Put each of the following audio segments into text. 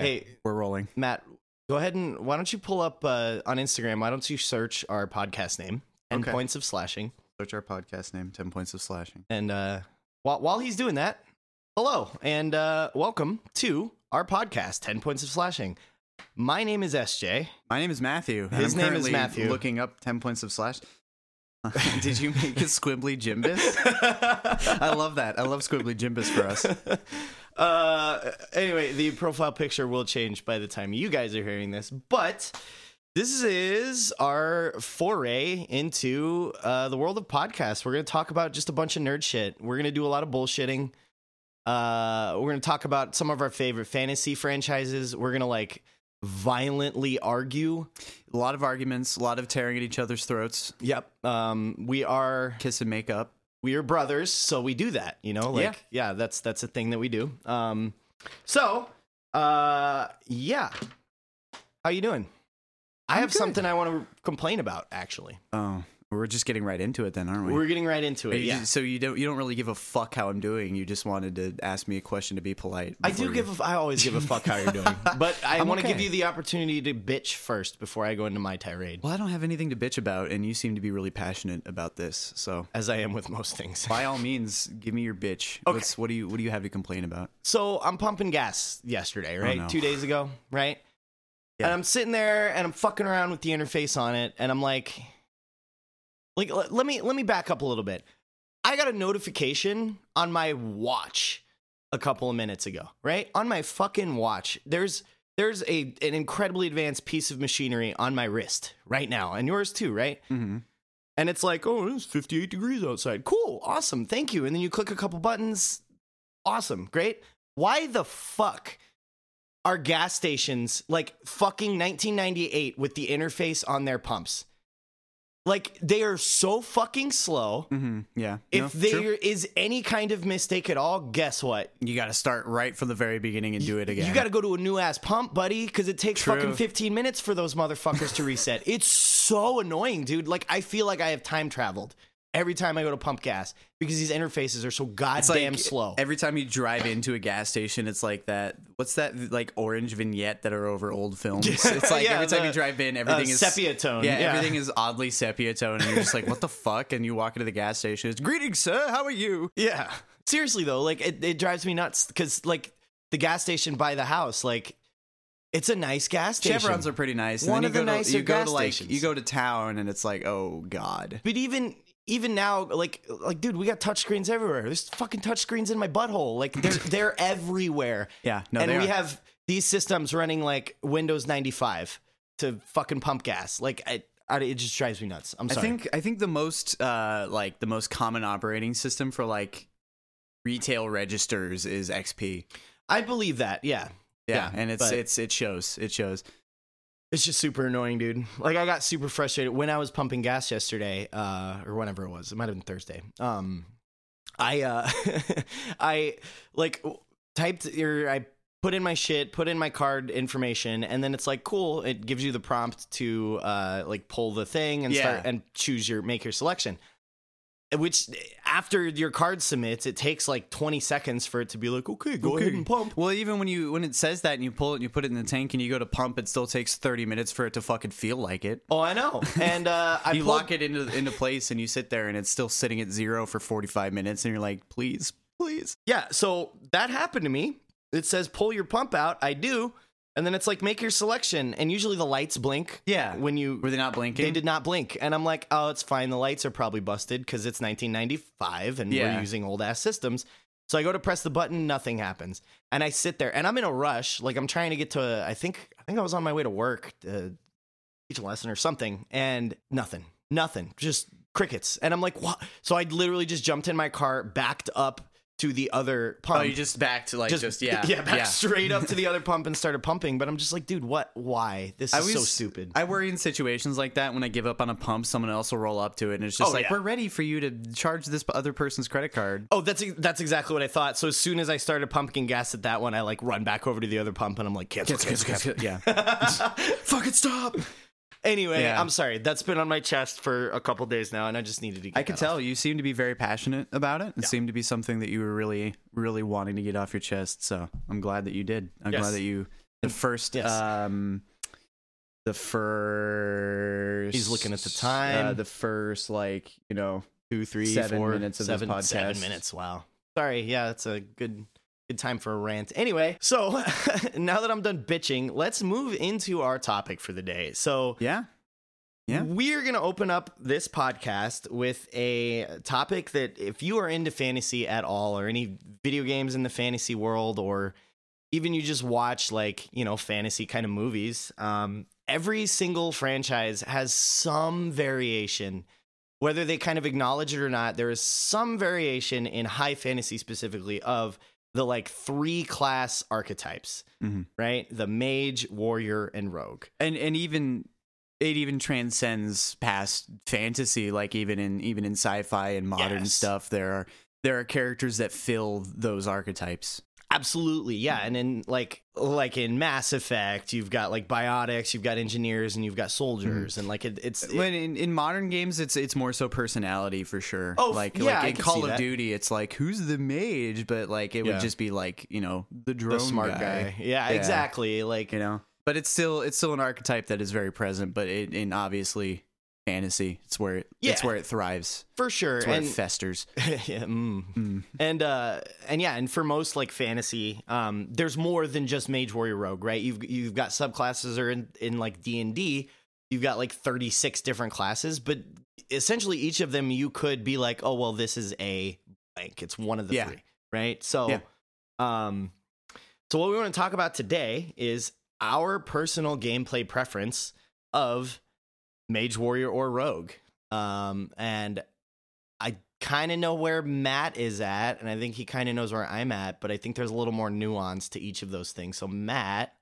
Hey, We're rolling. Matt, go ahead and why don't you pull up uh, on Instagram? Why don't you search our podcast name, Ten Okay. Points of Slashing, Search our podcast name, 10 Points of Slashing. and uh, while while he's doing that, hello and uh, welcome to our podcast, Ten Points of Slashing. My name is SJ. My name is Matthew. His name is Matthew. Looking up 10 Points of Slash. Did you make a squibbly Jimbus? I love that. I love squibbly Jimbus for us. uh, anyway, the profile picture will change by the time you guys are hearing this, but this is our foray into uh, the world of podcasts. We're going to talk about just a bunch of nerd shit. We're going to do a lot of bullshitting. Uh, we're going to talk about some of our favorite fantasy franchises. We're going to like violently argue. A lot of arguments, a lot of tearing at each other's throats, Yep. Um, we are kiss and make up. we are brothers, so we do that, you know? Like yeah, that's that's a thing that we do. Um so uh yeah. How you doing? I I'm have good. something I want to complain about actually. Oh, we're just getting right into it then, aren't we? We're getting right into it. You Yeah. So you don't you don't really give a fuck how I'm doing. You just wanted to ask me a question to be polite. I do you- give a, I always give a fuck how you're doing. But I want to give you the opportunity to bitch first before I go into my tirade. Well, I don't have anything to bitch about, and you seem to be really passionate about this. So As I am with most things. by all means, give me your bitch. Okay. What's, what do you what do you have to complain about? So I'm pumping gas yesterday, oh, right? Oh, no. Two days ago, right? Yeah. And I'm sitting there and I'm fucking around with the interface on it, and I'm like, like let, let me let me back up a little bit. I got a notification on my watch a couple of minutes ago, right? On my fucking watch. There's there's a an incredibly advanced piece of machinery on my wrist right now, and yours too, right? Mm-hmm. And it's like, oh, it's 58 degrees outside. Cool, awesome, thank you. And then you click a couple buttons. Awesome, great. Why the fuck are gas stations like fucking 1998 with the interface on their pumps? Like they are so fucking slow. Mm-hmm. Yeah. If No, there true. is any kind of mistake at all, guess what? you got to start right from the very beginning and do it again. You got to go to a new ass pump, buddy, because it takes True. fucking 15 minutes for those motherfuckers to reset. It's so annoying, dude. Like, I feel like I have time traveled every time I go to pump gas because these interfaces are so goddamn like slow. Every time you drive into a gas station, it's like that. What's that like orange vignette that are over old films? It's like Yeah, every time the, you drive in, Uh, everything is sepia tone. Yeah, everything is oddly sepia tone, and you're just like, "What the fuck?" And you walk into the gas station. It's greetings, sir. How are you? Yeah. Seriously, though, like, it, it drives me nuts because, like, the gas station by the house, like, it's a nice gas station. Chevrons are pretty nice. And One then of you the go to, nicer you go gas to like stations. you go to town, and it's like, oh god. But even even now, like like dude, we got touchscreens everywhere. There's fucking touchscreens in my butthole. Like they're they're everywhere. Yeah, no, and we are. have these systems running like Windows 95 to fucking pump gas. Like I, I, it just drives me nuts. I'm sorry. I think I think the most uh like the most common operating system for like retail registers is XP. I believe that. Yeah. Yeah, Yeah, and it's but- it's it shows. It shows. It's just super annoying, dude. Like I got super frustrated when I was pumping gas yesterday, uh, or whenever it was. It might have been Thursday. Um, I uh, I like typed or I put in my shit, put in my card information, and then it's like cool. It gives you the prompt to uh, like pull the thing and start and choose your make your selection. Which after your card submits, it takes like twenty seconds for it to be like, okay, go ahead and pump. Well, even when you when it says that and you pull it and you put it in the tank and you go to pump, it still takes thirty minutes for it to fucking feel like it. Oh, I know. And uh, I you pulled- lock it into into place and you sit there and it's still sitting at zero for forty five minutes and you're like, please, please. Yeah, so that happened to me. It says pull your pump out. I do. And then it's like make your selection. And usually the lights blink. Yeah. When you Were they not blinking? they did not blink. And I'm like, oh, it's fine. The lights are probably busted because it's 1995 and Yeah. we're using old ass systems. So I go to press the button, nothing happens. And I sit there and I'm in a rush. Like I'm trying to get to I think I think I was on my way to work to teach a lesson or something. And nothing. Nothing. Just crickets. And I'm like, what? So I literally just jumped in my car, backed up to the other oh, pump Oh, you just backed like just, yeah yeah, back straight up to the other pump and started pumping. But I'm just like, dude, what? Why? This is so stupid. I worry in situations like that when I give up on a pump, someone else will roll up to it, and it's just Oh, like yeah. we're ready for you to charge this other person's credit card. oh, that's that's exactly what I thought. So as soon as I started pumping gas at that one, I like run back over to the other pump and I'm like, cancel, cancel, cancel. yeah. Fucking stop. Anyway, Yeah. I'm sorry. That's been on my chest for a couple days now, and I just needed to. Get I can that off. tell you seem to be very passionate about it. It seemed to be something that you were really, really wanting to get off your chest. So I'm glad that you did. I'm Yes. glad that you The first, Yes. um, the first. He's looking at the time. Uh, the first, like you know, two, three, Seven four, minutes of this seven- seven minutes. Wow. Sorry. Yeah, that's a good good time for a rant. Anyway, so now that I'm done bitching, let's move into our topic for the day. So yeah, Yeah. we're gonna open up this podcast with a topic that if you are into fantasy at all, or any video games in the fantasy world, or even you just watch like you know fantasy kind of movies um every single franchise has some variation whether they kind of acknowledge it or not there is some variation in high fantasy specifically of the like three class archetypes Mhm. right the mage warrior and rogue and and even it even transcends past fantasy. Like even in even in sci-fi and modern Yes. stuff, there are there are characters that fill those archetypes. Absolutely, yeah. And in like like in Mass Effect, you've got like biotics, you've got engineers, and you've got soldiers, and like it, it's it- when in, in modern games it's it's more so personality for sure Oh, like yeah, I like in can call of that. duty it's like who's the mage but like it Yeah. would just be like you know the drone the smart guy. Yeah, Yeah. exactly. Like you know but it's still it's still an archetype that is very present but it, in obviously fantasy it's where it, yeah, it's where it thrives for sure. it's where and it festers yeah, mm. Mm. and uh and yeah, and for most like fantasy, um, there's more than just mage warrior rogue, right? You've you've got subclasses or in in like D and D, you've got like 36 different classes, but essentially each of them you could be like, oh well, this is a blank. It's one of the Yeah. three, right? So, Yeah. um, so what we want to talk about today is our personal gameplay preference of mage warrior or rogue um and i kind of know where matt is at and i think he kind of knows where i'm at but i think there's a little more nuance to each of those things so matt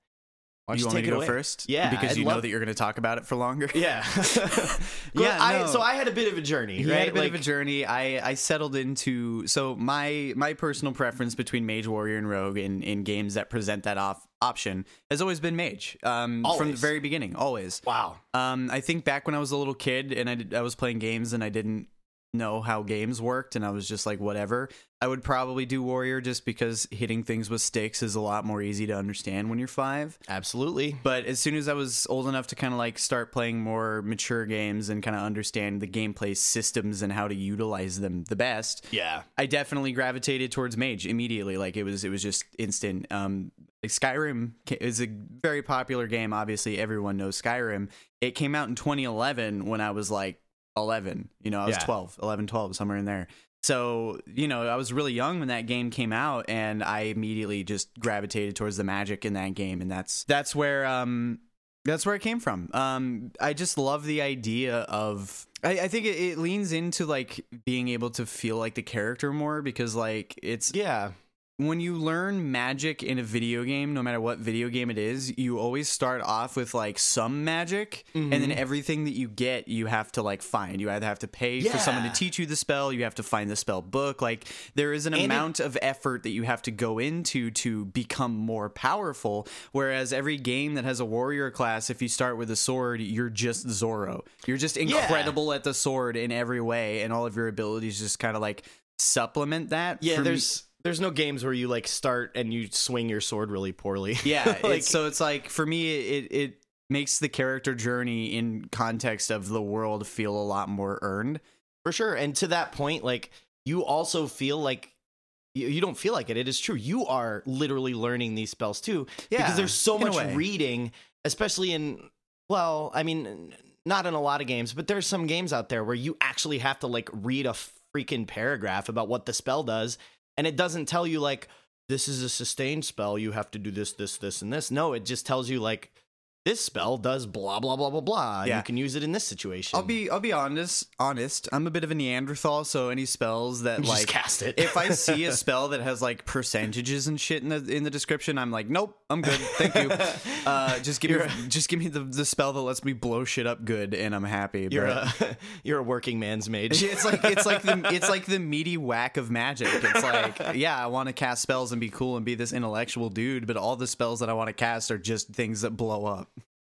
why don't you you, want me to go away? first Yeah, because I'd you know that you're going to talk about it for longer yeah Yeah, yeah I, no. so i had a bit of a journey He right had a bit Like- of a journey. I, I settled into so my my personal preference between mage warrior and rogue in, in games that present that off option has always been mage. Um, from the very beginning, always. wow Um, I think back when I was a little kid and I did, I was playing games and I didn't know how games worked and I was just like whatever. I would probably do warrior just because hitting things with sticks is a lot more easy to understand when you're five. absolutely But as soon as I was old enough to kind of like start playing more mature games and kind of understand the gameplay systems and how to utilize them the best, yeah I definitely gravitated towards Mage immediately. Like it was, it was just instant. Um, like Skyrim is a very popular game. Obviously, everyone knows Skyrim. It came out in 2011 when I was like 11. You know, I was Yeah. 12, 11, 12, somewhere in there. So, you know, I was really young when that game came out and I immediately just gravitated towards the magic in that game and that's that's where um that's where it came from. Um I just love the idea of I, I think it, it leans into like being able to feel like the character more because like it's yeah when you learn magic in a video game, no matter what video game it is, you always start off with like some magic, and then Mhm. everything that you get, you have to like find. You either have to pay for someone to teach you the spell, you have to find the spell book. Like there is an And it- amount of effort that you have to go into to become more powerful. Whereas every game that has a warrior class, if you start with a sword, you're just Zoro. You're just incredible at the sword in every way, and all of your abilities just kind of like supplement that. yeah there's. me- there's no games where you like start and you swing your sword really poorly Yeah, like it's, so it's like for me, it it makes the character journey in context of the world feel a lot more earned. For sure. And to that point, like you also feel like you, you don't feel like it. It is true. You are literally learning these spells too. Yeah, because there's so much reading, especially in well, I mean, not in a lot of games, but there's some games out there where you actually have to like read a freaking paragraph about what the spell does, and it doesn't tell you like this is a sustained spell. You have to do this, this, this, and this. No, it just tells you like this spell does blah blah blah blah blah. Yeah. You can use it in this situation. I'll be I'll be honest. Honest, I'm a bit of a Neanderthal, so any spells that just like cast it. if I see a spell that has like percentages and shit in the in the description, I'm like, nope, I'm good, thank you. Uh, just give You're me just give me the, the spell that lets me blow shit up good, and I'm happy. You're but- a you're a working man's mage. It's like it's like the it's like the meaty whack of magic. It's like yeah, I want to cast spells and be cool and be this intellectual dude, but all the spells that I want to cast are just things that blow up.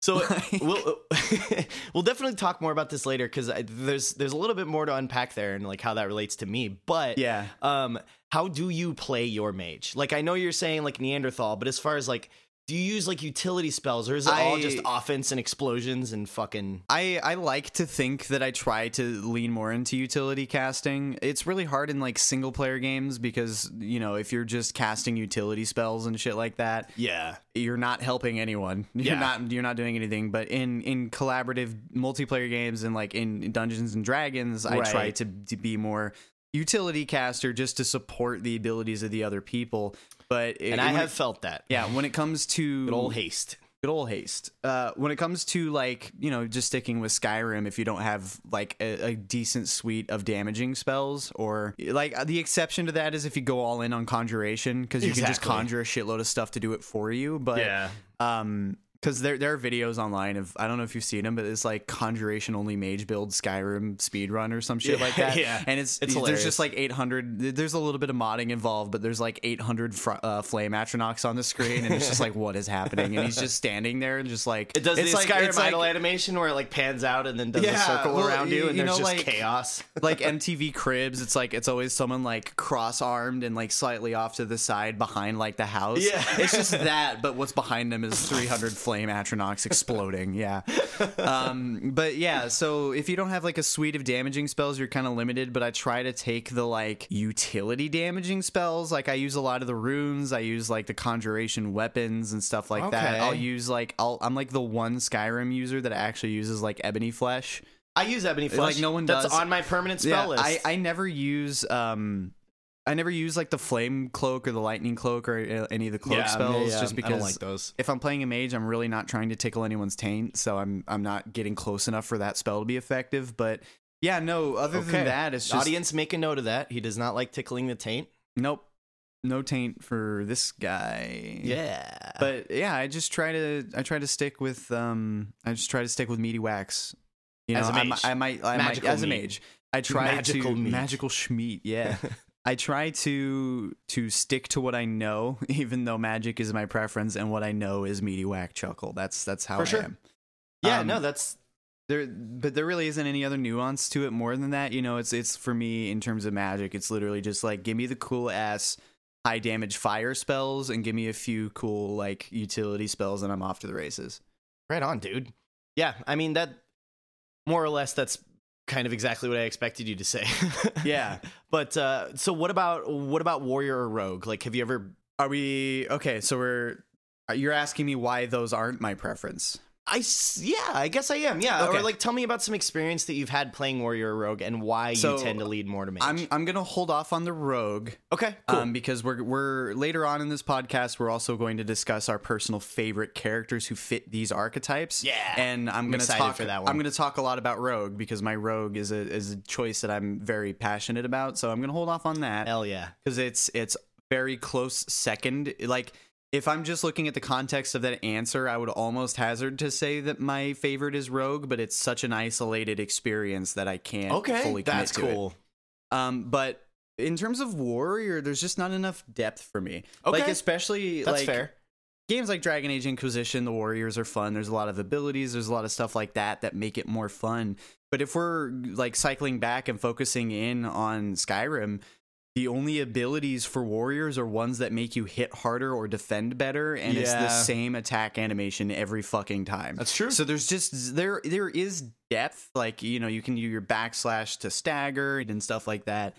So we'll we'll definitely talk more about this later because there's there's a little bit more to unpack there and like how that relates to me. But Yeah. um, how do you play your mage? Like I know you're saying like Neanderthal, but as far as like do you use like utility spells or is it all just offense and explosions and fucking I, I like to think that I try to lean more into utility casting. It's really hard in like single player games because, you know, if you're just casting utility spells and shit like that, yeah you're not helping anyone. You're Yeah. not you're not doing anything. But in in collaborative multiplayer games and like in Dungeons and Dragons, I try to, to be more utility caster just to support the abilities of the other people. But it- and I have it- felt that yeah, when it comes to good old haste good old haste. Uh, when it comes to like you know just sticking with Skyrim, if you don't have like a, a decent suite of damaging spells, or like the exception to that is if you go all in on conjuration because you can just conjure a shitload of stuff to do it for you. But um. Because there, there are videos online of I don't know if you've seen them, but it's like conjuration only mage build Skyrim speedrun or some shit Yeah, like that. yeah. and it's, It's there's just like 800. There's a little bit of modding involved, but there's like 800 fr- uh, flame atronachs on the screen, and it's just like what is happening, and he's just standing there and just like it does it's the like, Skyrim it's like, idle animation where it like pans out and then does a circle well, around you, you- and you there's know, just like- chaos. like MTV Cribs. It's like it's always someone like cross armed and like slightly off to the side behind like the house. Yeah. it's just that, but what's behind them is 300 flame atronachs exploding. Yeah, um, but yeah. So if you don't have like a suite of damaging spells, you're kind of limited. But I try to take the like utility damaging spells. Like I use a lot of the runes. I use like the conjuration weapons and stuff like that. I'll use like I'll, I'm like the one Skyrim user that actually uses like ebony flesh. I use ebony flesh. Like, no one does. That's on my permanent spell list. I, I never use um I never use like the flame cloak or the lightning cloak or uh, any of the cloak Yeah, spells yeah, just I because like those. if I'm playing a mage, I'm really not trying to tickle anyone's taint, so I'm I'm not getting close enough for that spell to be effective. But yeah, no. Other Okay. than that, it's just Audience, make a note of that. He does not like tickling the taint. nope, no taint for this guy. Yeah, but yeah, I just try to I try to stick with um I just try to stick with meaty wax. You know, As a I, mage. mi- I might I might Magical as a mage. I try Magical to meat. magical schmeat. Yeah. I try to to stick to what I know, even though magic is my preference, and what I know is meaty whack chuckle. That's that's how For I sure. am. yeah, um, no, that's There, but there really isn't any other nuance to it more than that. You know, it's it's for me in terms of magic. It's literally just like give me the cool ass high damage fire spells and give me a few cool like utility spells, and I'm off to the races. right on, dude. Yeah, I mean that more or less that's kind of exactly what I expected you to say. Yeah. but uh so what about what about warrior or rogue? Like have you ever Are we okay? So we're you're asking me why those aren't my preference. I yeah, I guess I am. Yeah, Okay. or like tell me about some experience that you've had playing warrior or rogue and why So, you tend to lead more to mage. I'm I'm gonna hold off on the rogue. okay, cool. Um, because we're we're later on in this podcast, we're also going to discuss our personal favorite characters who fit these archetypes. Yeah. and I'm, I'm gonna excited talk for that one. I'm gonna talk a lot about Rogue because my Rogue is a is a choice that I'm very passionate about. So I'm gonna hold off on that Hell yeah. because it's it's very close second. Like if I'm just looking at the context of that answer, I would almost hazard to say that my favorite is Rogue, but it's such an isolated experience that I can't Okay, fully commit that's to it. cool. Um, but in terms of warrior, there's just not enough depth for me. Okay, Like especially That's like fair. games like Dragon Age Inquisition, the warriors are fun. There's a lot of abilities. There's a lot of stuff like that that make it more fun. But if we're like cycling back and focusing in on Skyrim, the only abilities for warriors are ones that make you hit harder or defend better, and it's the same attack animation every fucking time. That's true. So there's just there there is depth, like you know you can use your backslash to stagger and stuff like that,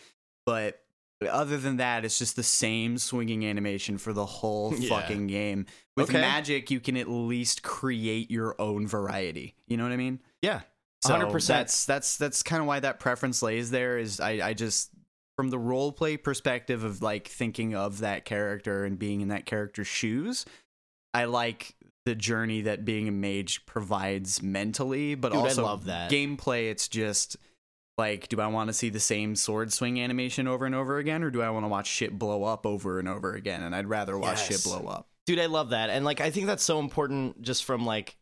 but other than that, it's just the same swinging animation for the whole Yeah. fucking game. With Okay. magic, you can at least create your own variety. You know what I mean? yeah. So 100%. That's that's that's kind of why that preference lays there. Is I I just from the role play perspective of like thinking of that character and being in that character's shoes, I like the journey that being a mage provides mentally, but Dude, also gameplay. It's just like, do I want to see the same sword swing animation over and over again, or do I want to watch shit blow up over and over again? And I'd rather watch Yes. shit blow up. Dude, I love that. And like I think that's so important just from like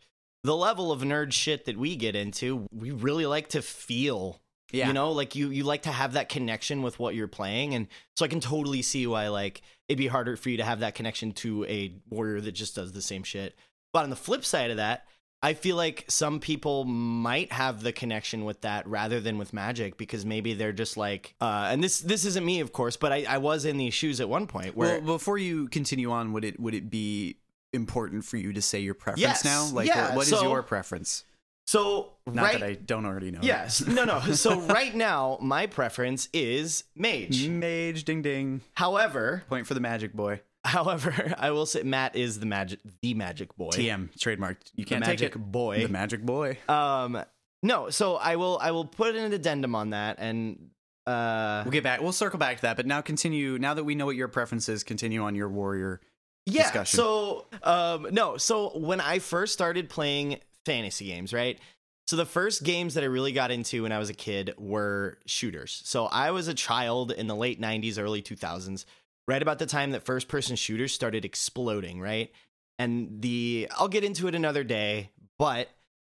the level of nerd shit that we get into. We really like to feel Yeah. You know, like you you like to have that connection with what you're playing. And so I can totally see why like it'd be harder for you to have that connection to a warrior that just does the same shit. But on the flip side of that, I feel like some people might have the connection with that rather than with magic because maybe they're just like uh and this this isn't me of course, but I, I was in these shoes at one point where well, before you continue on, would it would it be important for you to say your preference Yes, now? Like, yeah, what- what is so- your preference? So Not right, that I don't already know. yes, no, no. So right now, my preference is mage. Mage, ding ding. However, Point for the magic boy. however, I will say Matt is the magic, the magic boy, TM trademarked. You the can't magic take it. boy. The magic boy. um, no. So I will, I will put an addendum on that, and uh, We'll get back. We'll circle back to that. But now continue. Now that we know what your preference is, continue on your warrior. yeah. discussion. So um, no. So when I first started playing fantasy games, right? So the first games that I really got into when I was a kid were shooters. So I was a child in the late 90s, early 2000s, right about the time that first person shooters started exploding, right? And the I'll get into it another day, but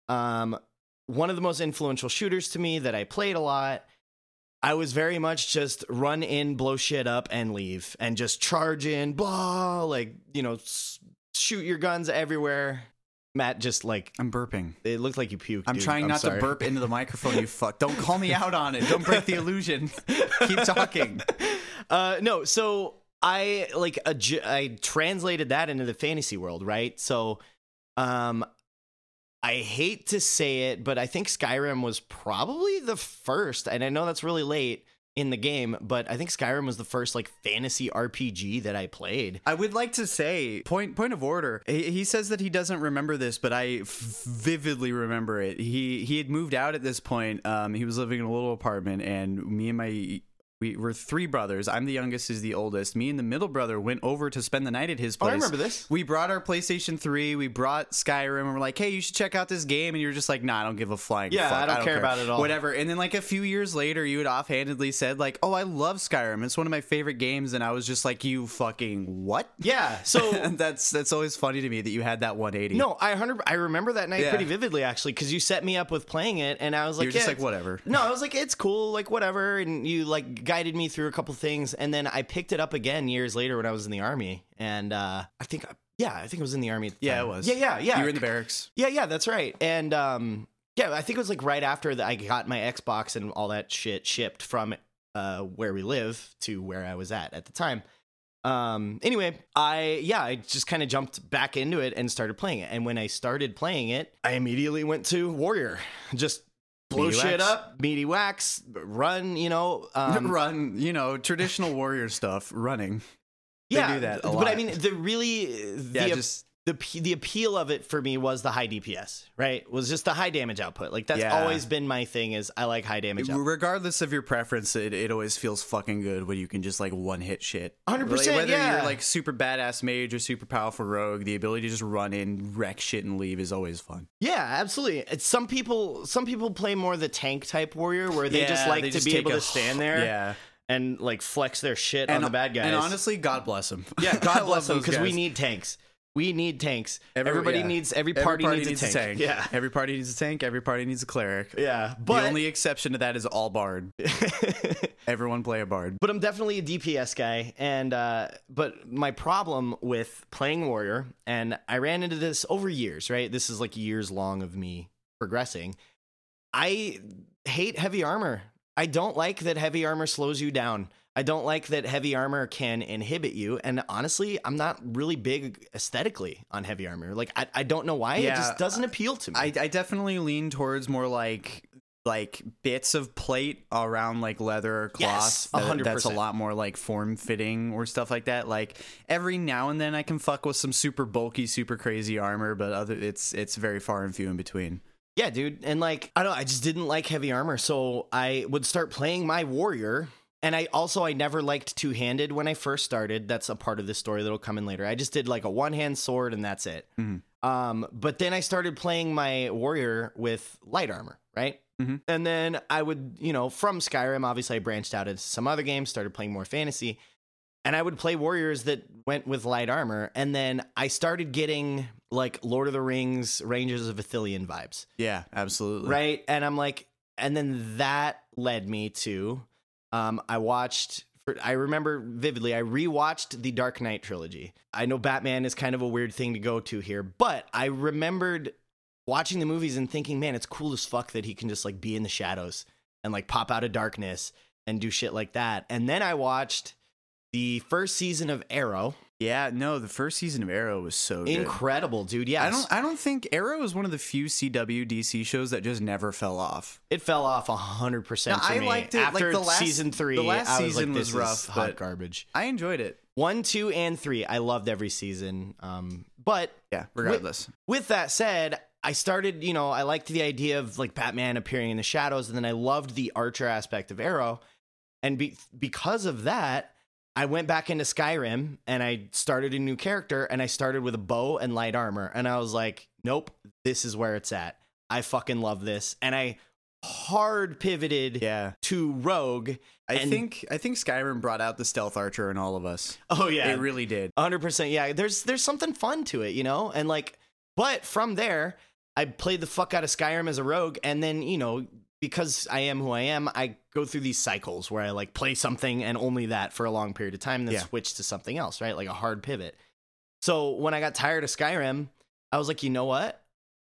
um one of the most influential shooters to me that I played a lot I was very much just run in, blow shit up, and leave, and just charge in, blah, like you know, shoot your guns everywhere. Matt just like I'm burping. it looked like you puked. I'm dude. trying not sorry. to burp into the microphone. You fuck. Don't call me out on it. Don't break the illusion. Keep talking. Uh, no, so I like adju- I translated that into the fantasy world, right? So, um, I hate to say it, but I think Skyrim was probably the first, and I know that's really late in the game, but I think Skyrim was the first like fantasy RPG that I played. I would like to say point point of order. He, says that he doesn't remember this, but I f- vividly remember it. He he had moved out at this point. Um, he was living in a little apartment, and me and my we were three brothers. I'm the youngest, is the oldest. Me and the middle brother went over to spend the night at his place. Oh. I remember this. We brought our PlayStation 3, we brought Skyrim, and we're like, hey, you should check out this game. And you're just like, nah, I don't give a flying Yeah, fuck. I don't care about it at all. Whatever. And then, like, a few years later, you had offhandedly said, like, oh, I love Skyrim. It's one of my favorite games. And I was just like, you fucking what? Yeah, so that's that's always funny to me that you had that 180. no, I hundred I remember that night Yeah. pretty vividly actually because you set me up with playing it, and I was like, you're just yeah, like, whatever. No, I was like, it's cool, like whatever. And you like guided me through a couple things, and then I picked it up again years later when I was in the army, and uh, I think, yeah, I think it was in the army. At the Yeah, it was. Yeah, yeah, yeah. You were in the barracks. yeah, yeah, that's right. And um, yeah, I think it was like right after that I got my Xbox and all that shit shipped from uh where we live to where I was at at the time. Um, anyway, I yeah, I just kind of jumped back into it and started playing it. And when I started playing it, I immediately went to Warrior. Just blow Meaty shit wax. up, meaty wax, run, you know. Um, Run, you know, traditional warrior stuff, running. They yeah, do that but. I mean, the really Yeah, the just the the appeal of it for me was the high DPS, right? Was just the high damage output. Like that's Yeah. always been my thing. Is I like high damage output. regardless of your preference, it, it always feels fucking good when you can just like one hit shit. 100%, Like, Whether yeah. you're like super badass mage or super powerful rogue, the ability to just run in, wreck shit, and leave is always fun. Yeah, absolutely. It's some people some people play more the tank type warrior where they just like they to just be able a- to stand there Yeah, and like flex their shit on the bad guys. And honestly, God bless them. yeah, God bless them because we need tanks. We need tanks. Every- Everybody yeah. needs every Every party, needs, a tank. Yeah. every party needs a tank. Every party needs a cleric. Yeah. But the only exception to that is all bard. Everyone play a bard. but I'm definitely a DPS guy, and uh, but my problem with playing warrior, and I ran into this over years. Right, this is like years long of me progressing. I hate heavy armor. I don't like that heavy armor slows you down. I don't like that heavy armor can inhibit you. And honestly, I'm not really big aesthetically on heavy armor. Like I, I don't know why. it just doesn't appeal to me. I, I definitely lean towards more like like bits of plate around like leather or cloth. hundred That's a lot more like form fitting or stuff like that. Like every now and then I can fuck with some super bulky, super crazy armor, but other it's it's very far and few in between. Yeah, dude. And like, I don't I just didn't like heavy armor. So I would start playing my warrior. And I also, I never liked two handed when I first started. That's a part of the story that'll come in later. I just did like a one hand sword and that's it. Mhm. Um, but then I started playing my warrior with light armor, right? Mhm. And then I would, you know, from Skyrim, obviously I branched out into some other games, started playing more fantasy. And I would play warriors that went with light armor. And then I started getting like Lord of the Rings, Rangers of Ithilien vibes Yeah, absolutely. right and i'm like and then that led me to um i watched i remember vividly i rewatched the dark knight trilogy. I know batman is kind of a weird thing to go to here but i remembered watching the movies and thinking man it's cool as fuck that he can just like be in the shadows and like pop out of darkness and do shit like that. And then i watched the first season of arrow Yeah, no, the first season of Arrow was so good. Incredible, dude. Yeah, I don't I don't think Arrow is one of the few CW DC shows that just never fell off. It fell off hundred percent. No, I me. liked it, like, after the last- season three. the last I was season like, was this rough, is hot but- garbage. I enjoyed it. One, two, and three. I loved every season. Um, but Yeah, regardless. with that said, I started, you know, I liked the idea of like Batman appearing in the shadows, and then I loved the Archer aspect of Arrow. And be- because of that, I went back into Skyrim and I started a new character, and I started with a bow and light armor. And I was like, nope, this is where it's at. I fucking love this. And I hard pivoted yeah. to Rogue. I And- think I think Skyrim brought out the stealth archer in all of us. Oh, yeah. It really did. hundred percent. Yeah, there's there's something fun to it, you know, and like, but from there, I played the fuck out of Skyrim as a rogue, and then you know because I am who I am, I go through these cycles where I like play something and only that for a long period of time, and then Yeah. switch to something else, right? Like a hard pivot. So when I got tired of Skyrim, I was like, you know what?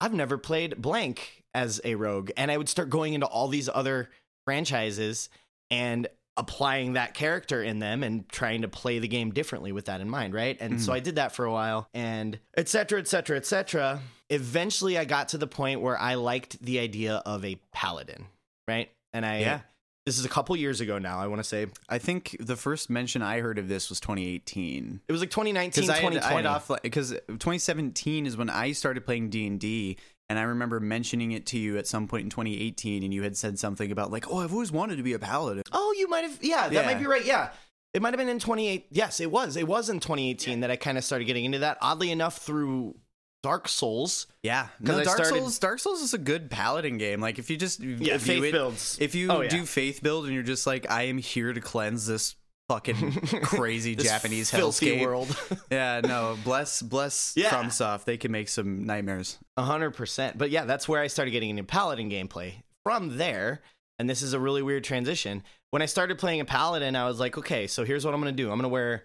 I've never played blank as a rogue, and I would start going into all these other franchises and applying that character in them and trying to play the game differently with that in mind, right? And so Mhm. I did that for a while and et cetera, et cetera, et cetera. Eventually I got to the point where I liked the idea of a paladin, right? And I, Yeah. this is a couple years ago now, I want to say. I think the first mention I heard of this was 2018. It was like 2019, Because I, had- 2020. I had off because 2017 is when I started playing D and D, and I remember mentioning it to you at some point in 2018, and you had said something about like, "Oh, I've always wanted to be a paladin." Oh, you might have. Yeah, that might be right. Yeah. It might have been in 28. Yes, it was. It was in 2018 that I kind of started getting into that. Oddly enough, through Dark Souls. Yeah, no, Dark started- Souls. Dark Souls is a good paladin game. Like if you just Yeah, view faith it- builds. If you Oh, yeah. do faith build and you're just like, I am here to cleanse this fucking crazy This Japanese filthy hellscape world. Yeah, no, bless bless Yeah. FromSoft. They can make some nightmares. A hundred percent. But yeah, that's where I started getting into paladin gameplay. From there, and this is a really weird transition. When I started playing a paladin, I was like, okay, so here's what I'm gonna do. I'm gonna wear,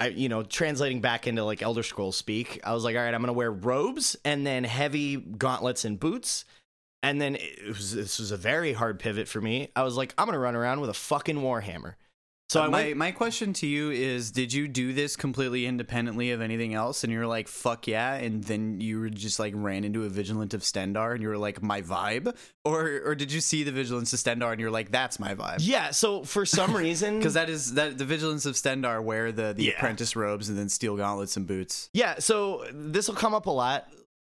I you know, translating back into like Elder Scrolls speak. I was like, all right, I'm gonna wear robes and then heavy gauntlets and boots. And then it was, this was a very hard pivot for me. I was like, I'm gonna run around with a fucking warhammer. So uh, I my went. my question to you is: Did you do this completely independently of anything else? And you're like, "Fuck yeah!" And then you were just like ran into a Vigilant of Stendarr, and you were like, "My vibe," or or did you see the Vigilance of Stendarr, and you're like, "That's my vibe"? Yeah. So for some reason, Because that is that the Vigilance of Stendarr wear the the Yeah. apprentice robes and then steel gauntlets and boots. Yeah, so this will come up a lot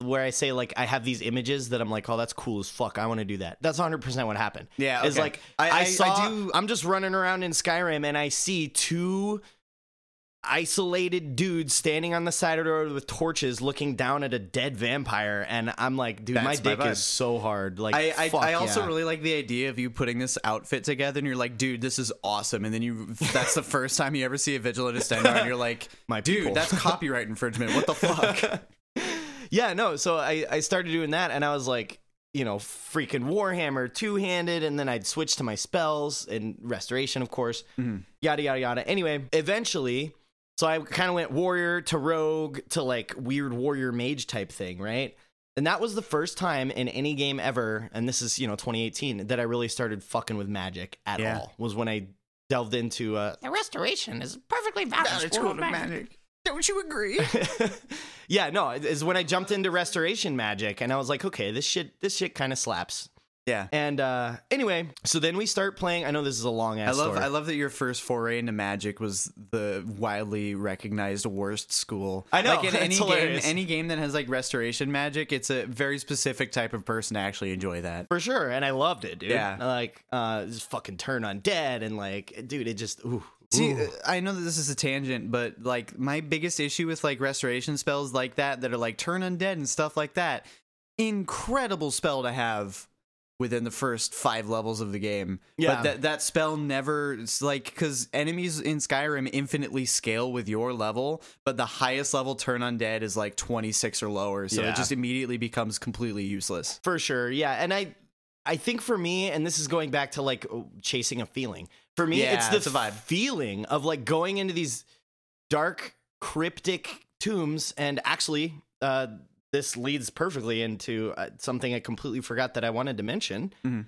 where I say like I have these images that I'm like, oh, that's cool as fuck. I want to do that. That's 100 percent what happened. Yeah, It's like I- I, I- I saw. do- I'm just running around in Skyrim and I see two isolated dudes standing on the side of the road with torches, looking down at a dead vampire, and I'm like, dude, my That's my dick vibe. is so hard. Like, I I, fuck I also yeah. really like the idea of you putting this outfit together and you're like, dude, this is awesome. And then you that's the first time you ever see a Vigilant of Stendarr and you're like, My dude, people. that's copyright infringement. What the fuck? yeah, no. So I, I started doing that, and I was like, you know, freaking Warhammer two handed, and then I'd switch to my spells and restoration, of course, Mhm. yada yada yada. Anyway, eventually, so I kind of went warrior to rogue to like weird warrior mage type thing, right? And that was the first time in any game ever, and this is you know 2018 that I really started fucking with magic at Yeah. all. Was when I delved into uh, the restoration is perfectly valid. school of magic. Don't you agree? yeah, no, it- is when I jumped into restoration magic and I was like, okay, this shit this shit kind of slaps. Yeah. And uh anyway, so then we start playing. I know this is a long I ass love story. I love that your first foray into magic was the widely recognized worst school. I know, Like in it's any game any game that has like restoration magic, it's a very specific type of person to actually enjoy that. for sure, and I loved it, dude. Yeah. like uh, just fucking turn undead and like, dude, it just ooh. See, ooh. uh, I know that this is a tangent, but like my biggest issue with like restoration spells like that that are like turn undead and stuff like that, incredible spell to have within the first five levels of the game. Yeah. But that that spell never it's like because enemies in Skyrim infinitely scale with your level, but the highest level turn undead is like twenty six or lower, so Yeah. it just immediately becomes completely useless. for sure, yeah. And I, I think for me, and this is going back to like chasing a feeling. For me, Yeah, it's the it's vibe. feeling of like going into these dark, cryptic tombs, and actually, uh, this leads perfectly into uh, something I completely forgot that I wanted to mention. Mhm.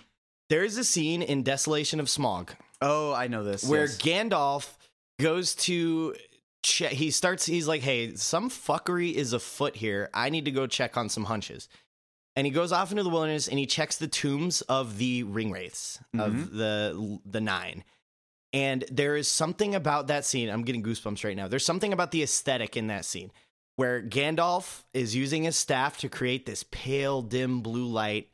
There is a scene in Desolation of Smaug Oh, I know this. where yes. Gandalf goes to che- he starts he's like, "Hey, some fuckery is afoot here. I need to go check on some hunches." And he goes off into the wilderness and he checks the tombs of the ring wraiths of mm-hmm. the the 9. And there is something about that scene. I'm getting goosebumps right now. There's something about the aesthetic in that scene where Gandalf is using his staff to create this pale, dim blue light,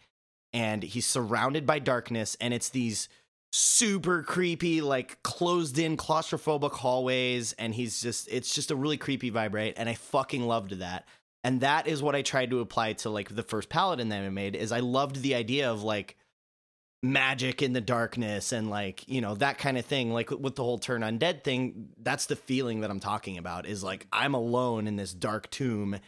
and he's surrounded by darkness, and it's these super creepy, like closed in claustrophobic hallways, and he's just it's just a really creepy vibe, right? And I fucking loved that. And that is what I tried to apply to like the first paladin that I made is I loved the idea of like magic in the darkness and like you know that kind of thing like with the whole turn undead thing that's the feeling that i'm talking about is like i'm alone in this dark tomb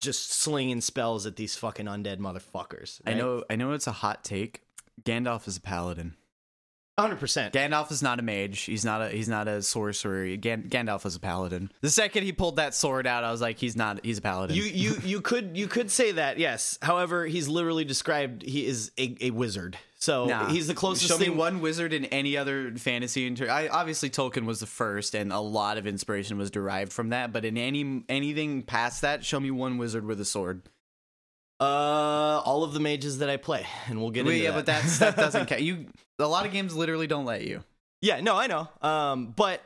just slinging spells at these fucking undead motherfuckers I know I know it's a hot take. Gandalf is a paladin. 100% Gandalf is not a mage. He's not a he's not a sorcerer. Gan- Gandalf is a paladin. The second he pulled that sword out, I was like, he's not. He's a paladin. you you you could you could say that yes however he's literally described he is a, a wizard so Nah. he's the closest Show thing me one wizard in any other fantasy. Inter- I obviously Tolkien was the first, and a lot of inspiration was derived from that. But in any anything past that, show me one wizard with a sword. uh all of the mages that i play and we'll get Well, into yeah, that. but that's that doesn't count. You a lot of games literally don't let you. Yeah, no, I know. Um, but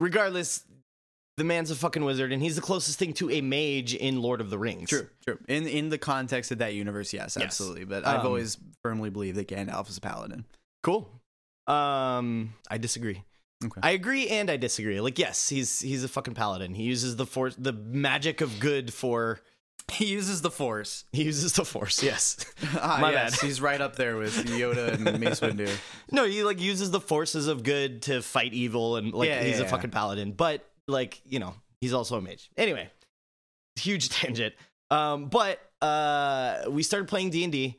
regardless, the man's a fucking wizard, and he's the closest thing to a mage in Lord of the Rings. true. true. In in the context of that universe, yes, Yes. absolutely. But I've Um, always firmly believed that Gandalf is a paladin. Cool. Um, I disagree. Okay. I agree and I disagree. Like, yes, he's he's a fucking paladin. He uses the force, the magic of good for. He uses the Force. He uses the force. Yes. Ah, My yes, bad. he's right up there with Yoda and Mace Windu. no, he like uses the forces of good to fight evil, and like Yeah, he's yeah, a yeah. fucking paladin. But like you know, he's also a mage. Anyway, huge tangent. Um, but uh, we started playing D and D.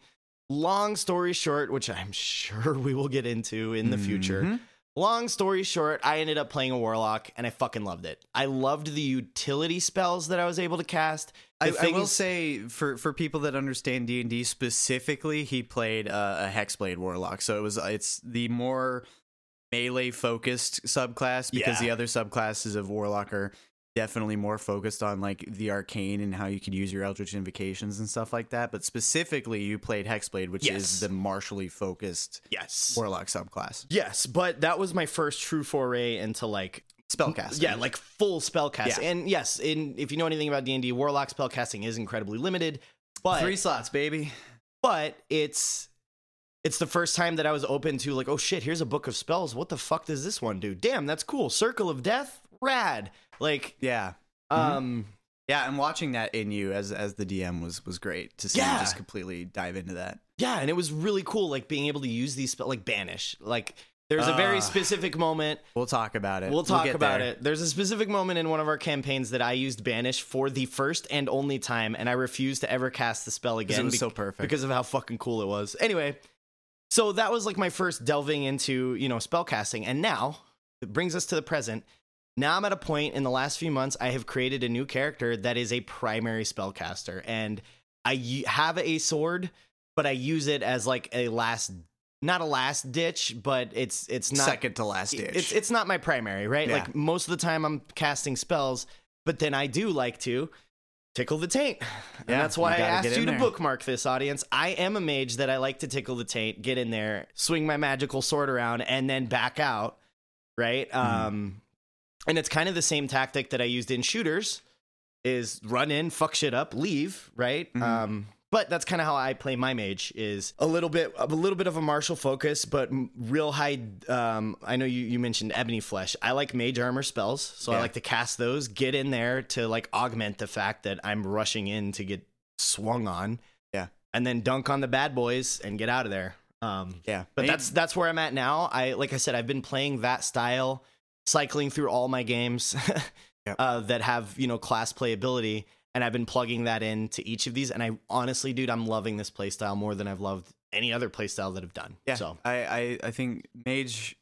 Long story short, which I'm sure we will get into in the future. Long story short, I ended up playing a warlock, and I fucking loved it. I loved the utility spells that I was able to cast. I, I will say for for people that understand D and D specifically, he played uh, a hexblade warlock, so it was it's the more melee focused subclass because Yeah. the other subclasses of warlock are definitely more focused on like the arcane and how you could use your eldritch invocations and stuff like that. But specifically, you played hexblade, which Yes. is the martially focused yes, warlock subclass. yes, but that was my first true foray into like Spellcasting, Yeah, like full spellcast. Yeah. And yes, in if you know anything about D and D, warlock spellcasting is incredibly limited. But three slots, baby. but it's it's the first time that I was open to like, oh shit, here's a book of spells. What the fuck does this one do? Damn, that's cool. Circle of Death, rad. Like, Yeah. um, Yeah, and watching that in you as as the DM was was great to see Yeah. you just completely dive into that. yeah, and it was really cool, like being able to use these spells, like banish. Like, there's a very specific moment We'll talk about it. We'll talk get about there. it. There's a specific moment in one of our campaigns that I used Banish for the first and only time, and I refused to ever cast the spell again. it was bec- so perfect. because of how fucking cool it was. Anyway, so that was like my first delving into you know spell casting, and now it brings us to the present. Now I'm at a point in the last few months I have created a new character that is a primary spellcaster, and I have a sword, but I use it as like a last. Not a last ditch, but it's it's not second to last ditch. it's it's not my primary, right? Yeah. Like most of the time I'm casting spells, but then I do like to tickle the taint. And Yeah, that's why I asked you to there. bookmark this audience. I am a mage that I like to tickle the taint, get in there, swing my magical sword around and then back out, right? Mm-hmm. Um and it's kind of the same tactic that I used in shooters is run in, fuck shit up, leave, right? Mhm. Um but that's kind of how I play my mage is a little bit a little bit of a martial focus, but real high. Um, I know you, you mentioned ebony flesh. I like mage armor spells, so I like to cast those. Get in there to like augment the fact that I'm rushing in to get swung on. Yeah. and then dunk on the bad boys and get out of there. Um, yeah, but Maybe- that's that's where I'm at now. I like I said, I've been playing that style, cycling through all my games Yep. uh, that have you know class playability, and I've been plugging that into each of these. And I honestly, dude, I'm loving this playstyle more than I've loved any other playstyle that I've done. yeah. So I, I I think mage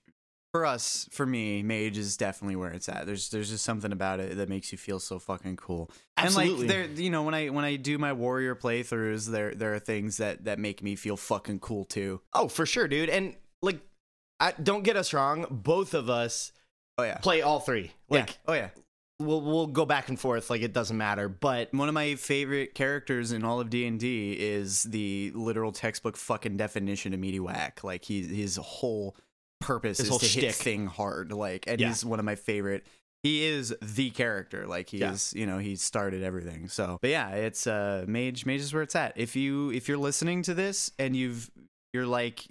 for us for me mage is definitely where it's at. There's there's just something about it that makes you feel so fucking cool. Absolutely. And like there you know when I when I do my warrior playthroughs there there are things that that make me feel fucking cool too. oh, for sure, dude. And like, I, don't get us wrong, both of us Oh yeah. play all three. Yeah. Oh yeah. we'll we'll go back and forth like it doesn't matter. But One of my favorite characters in all of D and D is the literal textbook fucking definition of meaty whack. Like he his whole purpose His is whole to hit thing hard. Like, and Yeah. he's one of my favorite. He is the character. Like he Yeah. is, you know, he started everything. So, but yeah, it's uh, mage. Mage is where it's at. If you if you're listening to this and you've you're like,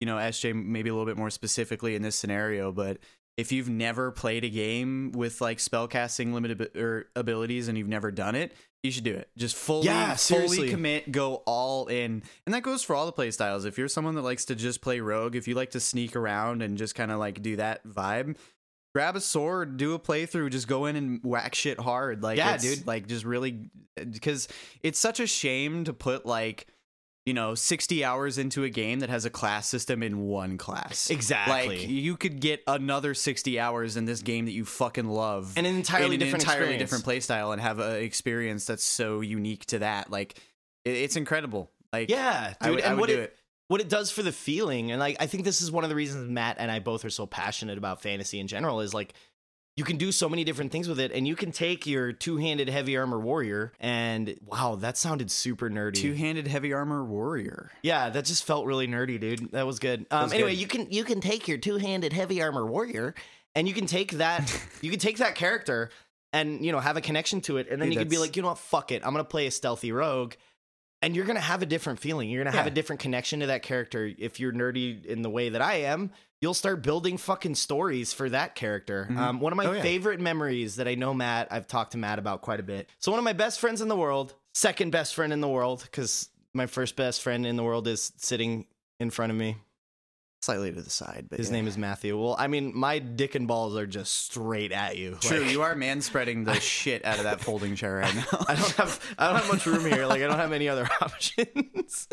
you know, SJ maybe a little bit more specifically in this scenario, but if you've never played a game with like spellcasting limited or abilities and you've never done it, you should do it. Just fully, Yeah, seriously. fully commit, go all in, and that goes for all the play styles. If you're someone that likes to just play rogue, if you like to sneak around and just kind of like do that vibe, grab a sword, do a playthrough, just go in and whack shit hard. Like, Yeah, dude. like just really because it's such a shame to put like. You know, 60 hours into a game that has a class system in one class. Exactly. Like, you could get another 60 hours in this game that you fucking love an entirely an different entirely experience. different play style and have an experience that's so unique to that. Like, it, it's incredible. Like, Yeah, dude. I would, and I would what do it, it. what it does for the feeling, and like I think this is one of the reasons Matt and I both are so passionate about fantasy in general is like you can do so many different things with it, and you can take your two-handed heavy armor warrior, and wow, that sounded super nerdy. Two-handed heavy armor warrior. yeah, that just felt really nerdy, dude. That was good. Um, was anyway, good. you can you can take your two-handed heavy armor warrior, and you can take that you can take that character and you know have a connection to it, and then Dude, you can be like, you know what, fuck it, I'm gonna play a stealthy rogue. And you're gonna have a different feeling. You're gonna have a different connection to that character. If you're nerdy in the way that I am, you'll start building fucking stories for that character. Mhm. Um, one of my Oh, yeah. favorite memories that I know Matt, I've talked to Matt about quite a bit. So one of my best friends in the world, second best friend in the world, because my first best friend in the world is sitting in front of me. Slightly to the side, but His yeah. name is Matthew. Well, I mean, my dick and balls are just straight at you. True, Like, you are man spreading the shit out of that folding chair right now. I don't have I don't have much room here. Like I don't have any other options.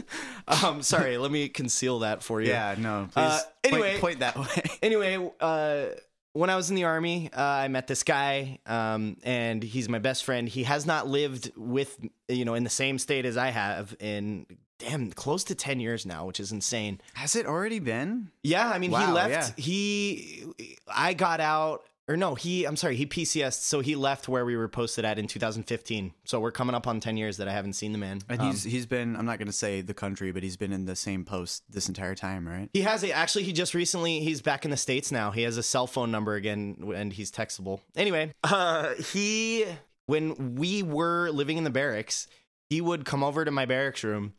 um, sorry, let me conceal that for you. yeah, no. Please Uh, point- anyway- point, that way. Anyway, uh, when I was in the army, uh, I met this guy, um, and he's my best friend. He has not lived with you know in the same state as I have in damn close to ten years now, which is insane. Has it already been? Yeah, I mean, he Wow, left. He, I got out, or no, he. I'm sorry, he PCS. So he left where we were posted at in 2015. So we're coming up on 10 years that I haven't seen the man. And Um, he's he's been I'm not going to say the country, but he's been in the same post this entire time, right? he has a actually. He just recently. He's back in the states now. He has a cell phone number again, and he's textable. Anyway, uh, he when we were living in the barracks, he would come over to my barracks room,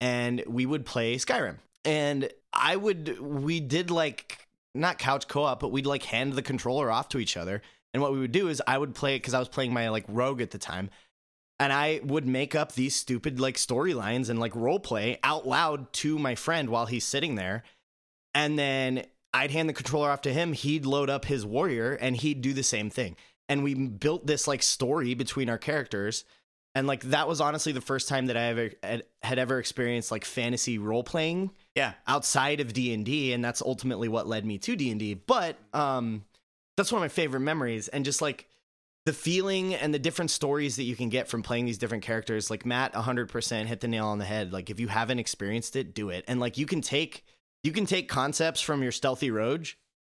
and we would play Skyrim. And I would. We did like not couch co-op, but we'd like hand the controller off to each other. And what we would do is I would play it because I was playing my like rogue at the time. And I would make up these stupid like storylines and like role play out loud to my friend while he's sitting there. And then I'd hand the controller off to him. He'd load up his warrior and he'd do the same thing. And we built this like story between our characters. And like that was honestly the first time that I ever had, ever experienced like fantasy role playing Yeah. outside of D&D and that's ultimately what led me to D&D but um that's one of my favorite memories and just like the feeling and the different stories that you can get from playing these different characters like Matt 100% hit the nail on the head like if you haven't experienced it do it and like you can take you can take concepts from your stealthy rogue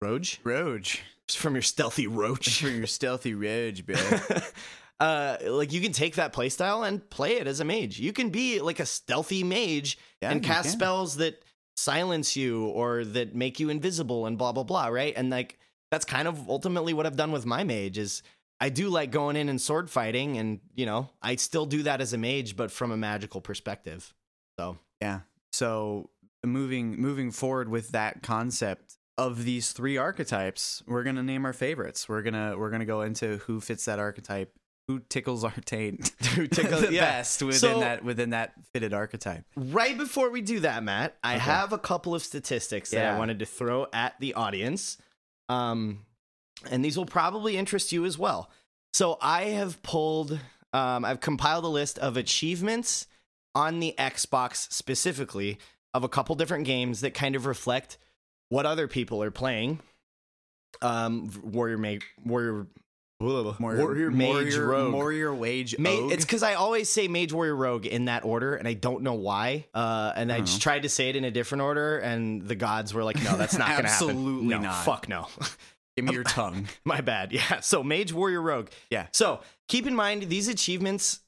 rogue Roge. from your stealthy roach from your stealthy Roge, bro. uh like you can take that playstyle and play it as a mage. You can be like a stealthy mage Yeah, and cast spells that silence you or that make you invisible and blah blah blah right? And like that's kind of ultimately what i've done with my mage is i do like going in and sword fighting and you know i still do that as a mage but from a magical perspective. So. Yeah. So moving moving forward with that concept of these three archetypes, we're gonna name our favorites. We're gonna we're gonna go into who fits that archetype, who tickles our taint Who tickles- the yeah. best within So- that within that fitted archetype. right before we do that matt i Okay. have a couple of statistics that i wanted to throw at the audience um and these will probably interest you as well so i have pulled um i've compiled a list of achievements on the xbox specifically of a couple different games that kind of reflect what other people are playing um warrior mage warrior warrior, mage warrior, rogue warrior wage. Ma- it's because I always say Mage Warrior Rogue in that order, and I don't know why. Uh, and I Uh-huh. just tried to say it in a different order, and the gods were like, "No, that's not going to happen. Absolutely No, not. Fuck no." Give me your tongue. My bad. Yeah. So mage, warrior, rogue. Yeah. So keep in mind these achievements,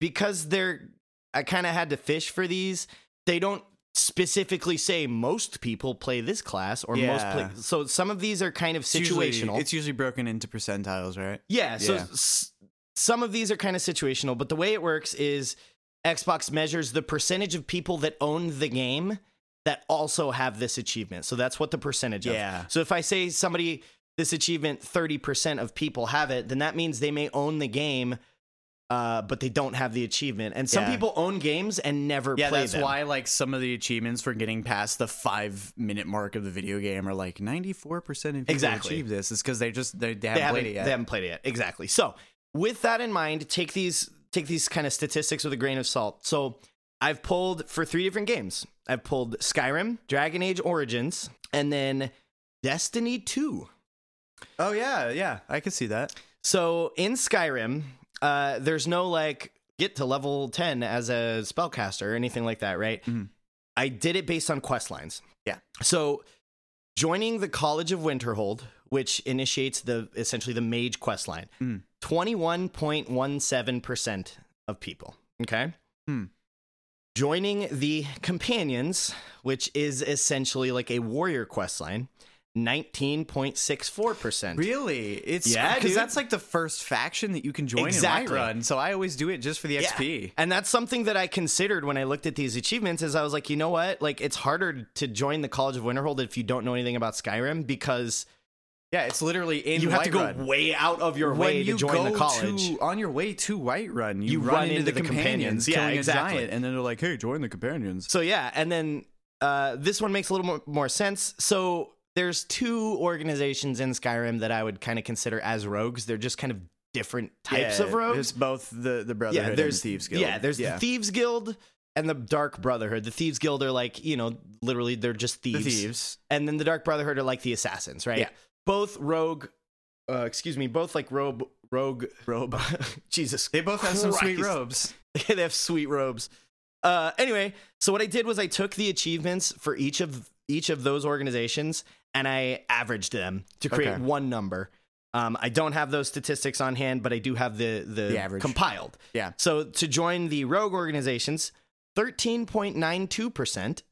because they're, I kind of had to fish for these. They don't specifically say most people play this class or most play. So some of these are kind of It's usually- situational. It's usually broken into percentiles, right? Yeah, so Yeah. s- some of these are kind of situational, but the way it works is Xbox measures the percentage of people that own the game that also have this achievement. So that's what the percentage of. Yeah. So if I say somebody this achievement 30% of people have it, then that means they may own the game uh, but they don't have the achievement. And some Yeah. people own games and never Yeah, play that's them. why like some of the achievements for getting past the five minute mark of the video game are like ninety four percent of people Exactly. achieve this. It's because they just they, they haven't they haven't, played it yet. They haven't played it yet. Exactly. So with that in mind, take these take these kind of statistics with a grain of salt. So I've pulled for three different games. I've pulled Skyrim, Dragon Age Origins, and then Destiny 2. oh yeah, yeah, I could see that. So in Skyrim, uh, there's no like get to level 10 as a spellcaster or anything like that, right? Mhm. I did it based on quest lines. Yeah. So joining the College of Winterhold, which initiates the essentially the mage quest line, Mhm. 21.17% of people. Okay. Hmm. Joining the companions, which is essentially like a warrior quest line, 19.64%. Really, it's Yeah, because that's like the first faction that you can join Exactly. in Whiterun. So I always do it just for the Yeah. XP. And that's something that I considered when I looked at these achievements is I was like, you know what? Like it's harder to join the College of Winterhold if you don't know anything about Skyrim because Yeah, it's literally in you have to go way out of your when way you to join the college. to, on your way to Whiterun, you, You run, run into, into the, the companions, companions. Yeah, killing exactly. a giant, and then they're like, "Hey, join the companions." So yeah, and then uh, this one makes a little more, more sense. So there's two organizations in Skyrim that I would kind of consider as rogues. They're just kind of different types Yeah, of rogues. It's both the the Brotherhood and the there's Thieves Guild. Yeah, there's the Thieves Guild and the Dark Brotherhood. The Thieves Guild are like, you know, literally they're just the thieves. thieves. And then the Dark Brotherhood are like the assassins, right? Yeah. Both rogue uh, excuse me, both like rogue rogue Robe. Jesus. They both have some sweet robes. they have sweet robes. Uh, anyway, so what I did was I took the achievements for each of each of those organizations and I averaged them to create Okay. one number. Um, I don't have those statistics on hand, but I do have the the, The average. compiled. Yeah. So to join the rogue organizations, thirteen point nine two percent.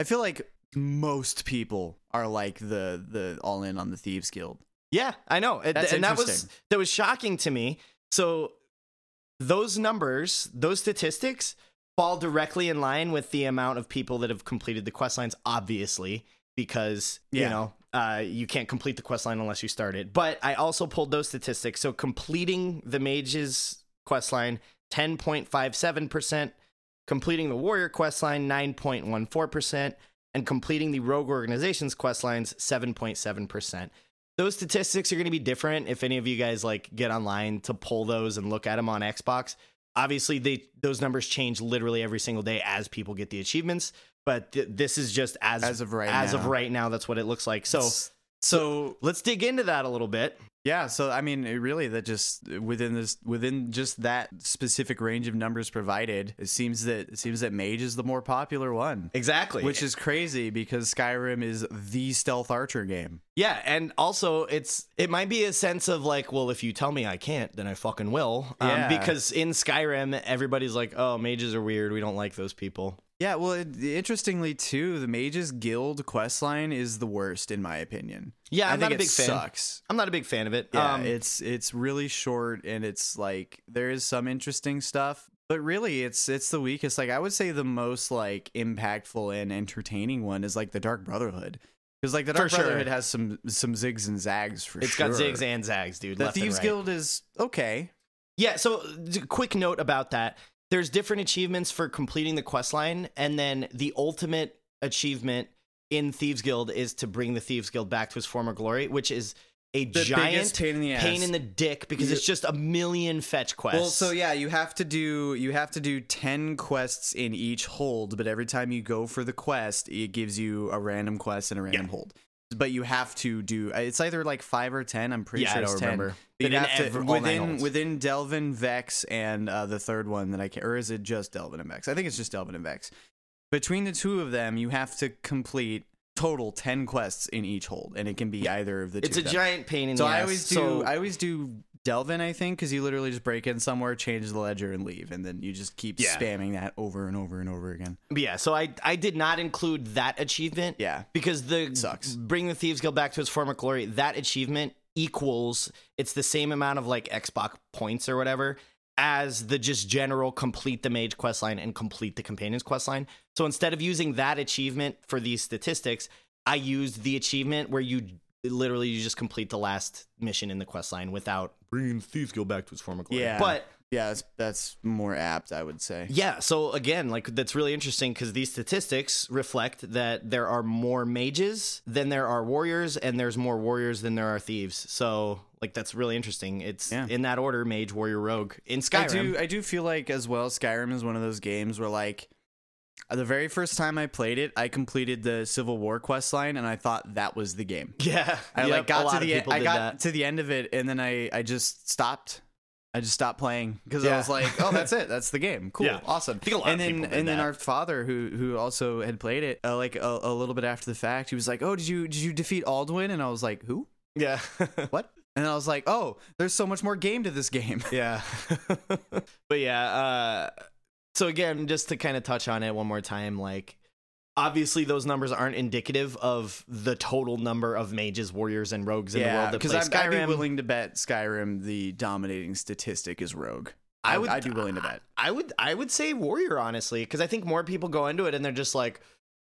I feel like most people are like the the all in on the Thieves Guild. Yeah, I know, That's and that was that was shocking to me. So those numbers, those statistics, fall directly in line with the amount of people that have completed the quest lines. Obviously, because you know uh, you can't complete the quest line unless you start it. But I also pulled those statistics. So completing the mage's quest line, ten point five seven percent. Completing the warrior quest line, nine point one four percent. And completing the rogue organization's quest lines, 7.7% those statistics are going to be different if any of you guys like get online to pull those and look at them on Xbox. Obviously, they those numbers change literally every single day as people get the achievements. But th- this is just as As of right as of now. right now. That's what it looks like. So so let's dig into that a little bit. Yeah, so I mean, it really, that just within this, within just that specific range of numbers provided, it seems that it seems that Mage is the more popular one, Exactly. which is crazy because Skyrim is the stealth archer game. yeah, and also it's it might be a sense of like, well, if you tell me I can't, then I fucking will. Um, Yeah. Because in Skyrim, everybody's like, oh, mages are weird. We don't like those people. Yeah, well, it, interestingly too, the Mages Guild questline is the worst in my opinion. Yeah, I I'm think not a big fan. Sucks. I'm not a big fan of it. Yeah, Um, it's it's really short and it's like there is some interesting stuff, but really it's it's the weakest. Like I would say the most like impactful and entertaining one is like the Dark Brotherhood. Because like the For Dark sure. Brotherhood has some some zigs and zags for It's sure. It's got zigs and zags, dude. the Thieves right. Guild is okay. Yeah, so quick note about that. There's different achievements for completing the quest line, and then the ultimate achievement in Thieves Guild is to bring the Thieves Guild back to its former glory, which is a The giant pain in the ass. pain in the dick because it's just a million fetch quests. Well, so yeah, you have to do you have to do ten quests in each hold, but every time you go for the quest, it gives you a random quest and a random Yeah. hold. But you have to do it's either like five or ten. I'm pretty Yeah, I don't it's ten. remember. But you have to every- all nine within within Delvin, Vex, and uh, the third one that I can, or is it just Delvin and Vex? I think it's just Delvin and Vex. Between the two of them, you have to complete total 10 quests in each hold and it can be either of the two It's a giant pain in so the i ass. always do So- i always do delvin i think because you literally just break in somewhere change the ledger and leave and then you just keep Yeah. spamming that over and over and over again But yeah, so I I did not include that achievement. Yeah. because the Sucks. Bring the Thieves Guild back to its former glory. That achievement equals it's the same amount of like Xbox points or whatever as the just general complete the mage quest line and complete the companions quest line. So instead of using that achievement for these statistics, I used the achievement where you literally you just complete the last mission in the quest line without bringing Thieves Guild back to its former glory. Yeah. but yeah that's, that's more apt i would say yeah, so again, like that's really interesting because these statistics reflect that there are more mages than there are warriors, and there's more warriors than there are thieves. So, like, that's really interesting. It's Yeah. in that order: mage, warrior, rogue. In Skyrim, I Skyrim, do I do feel like as well Skyrim is one of those games where like the very first time I played it, I completed the Civil War quest line and I thought that was the game. yeah, I Yep, like got to the people I got that. to the end of it and then I I just stopped. I just stopped playing because I was like, "Oh, that's it. That's the game. Cool, Yeah. awesome." I think a lot and then and then our father, who who also had played it, uh, like a, a little bit after the fact, he was like, "Oh, did you did you defeat Alduin?" And I was like, "Who? yeah, What?" And I was like, "Oh, there's so much more game to this game." yeah. but yeah, uh, so again, just to kind of touch on it one more time, like. Obviously, those numbers aren't indicative of the total number of mages, warriors, and rogues in the world because I'd, I'd be willing to bet Skyrim the dominating statistic is Rogue. I I would-. I'd be willing to bet. I would I would say warrior honestly because I think more people go into it and they're just like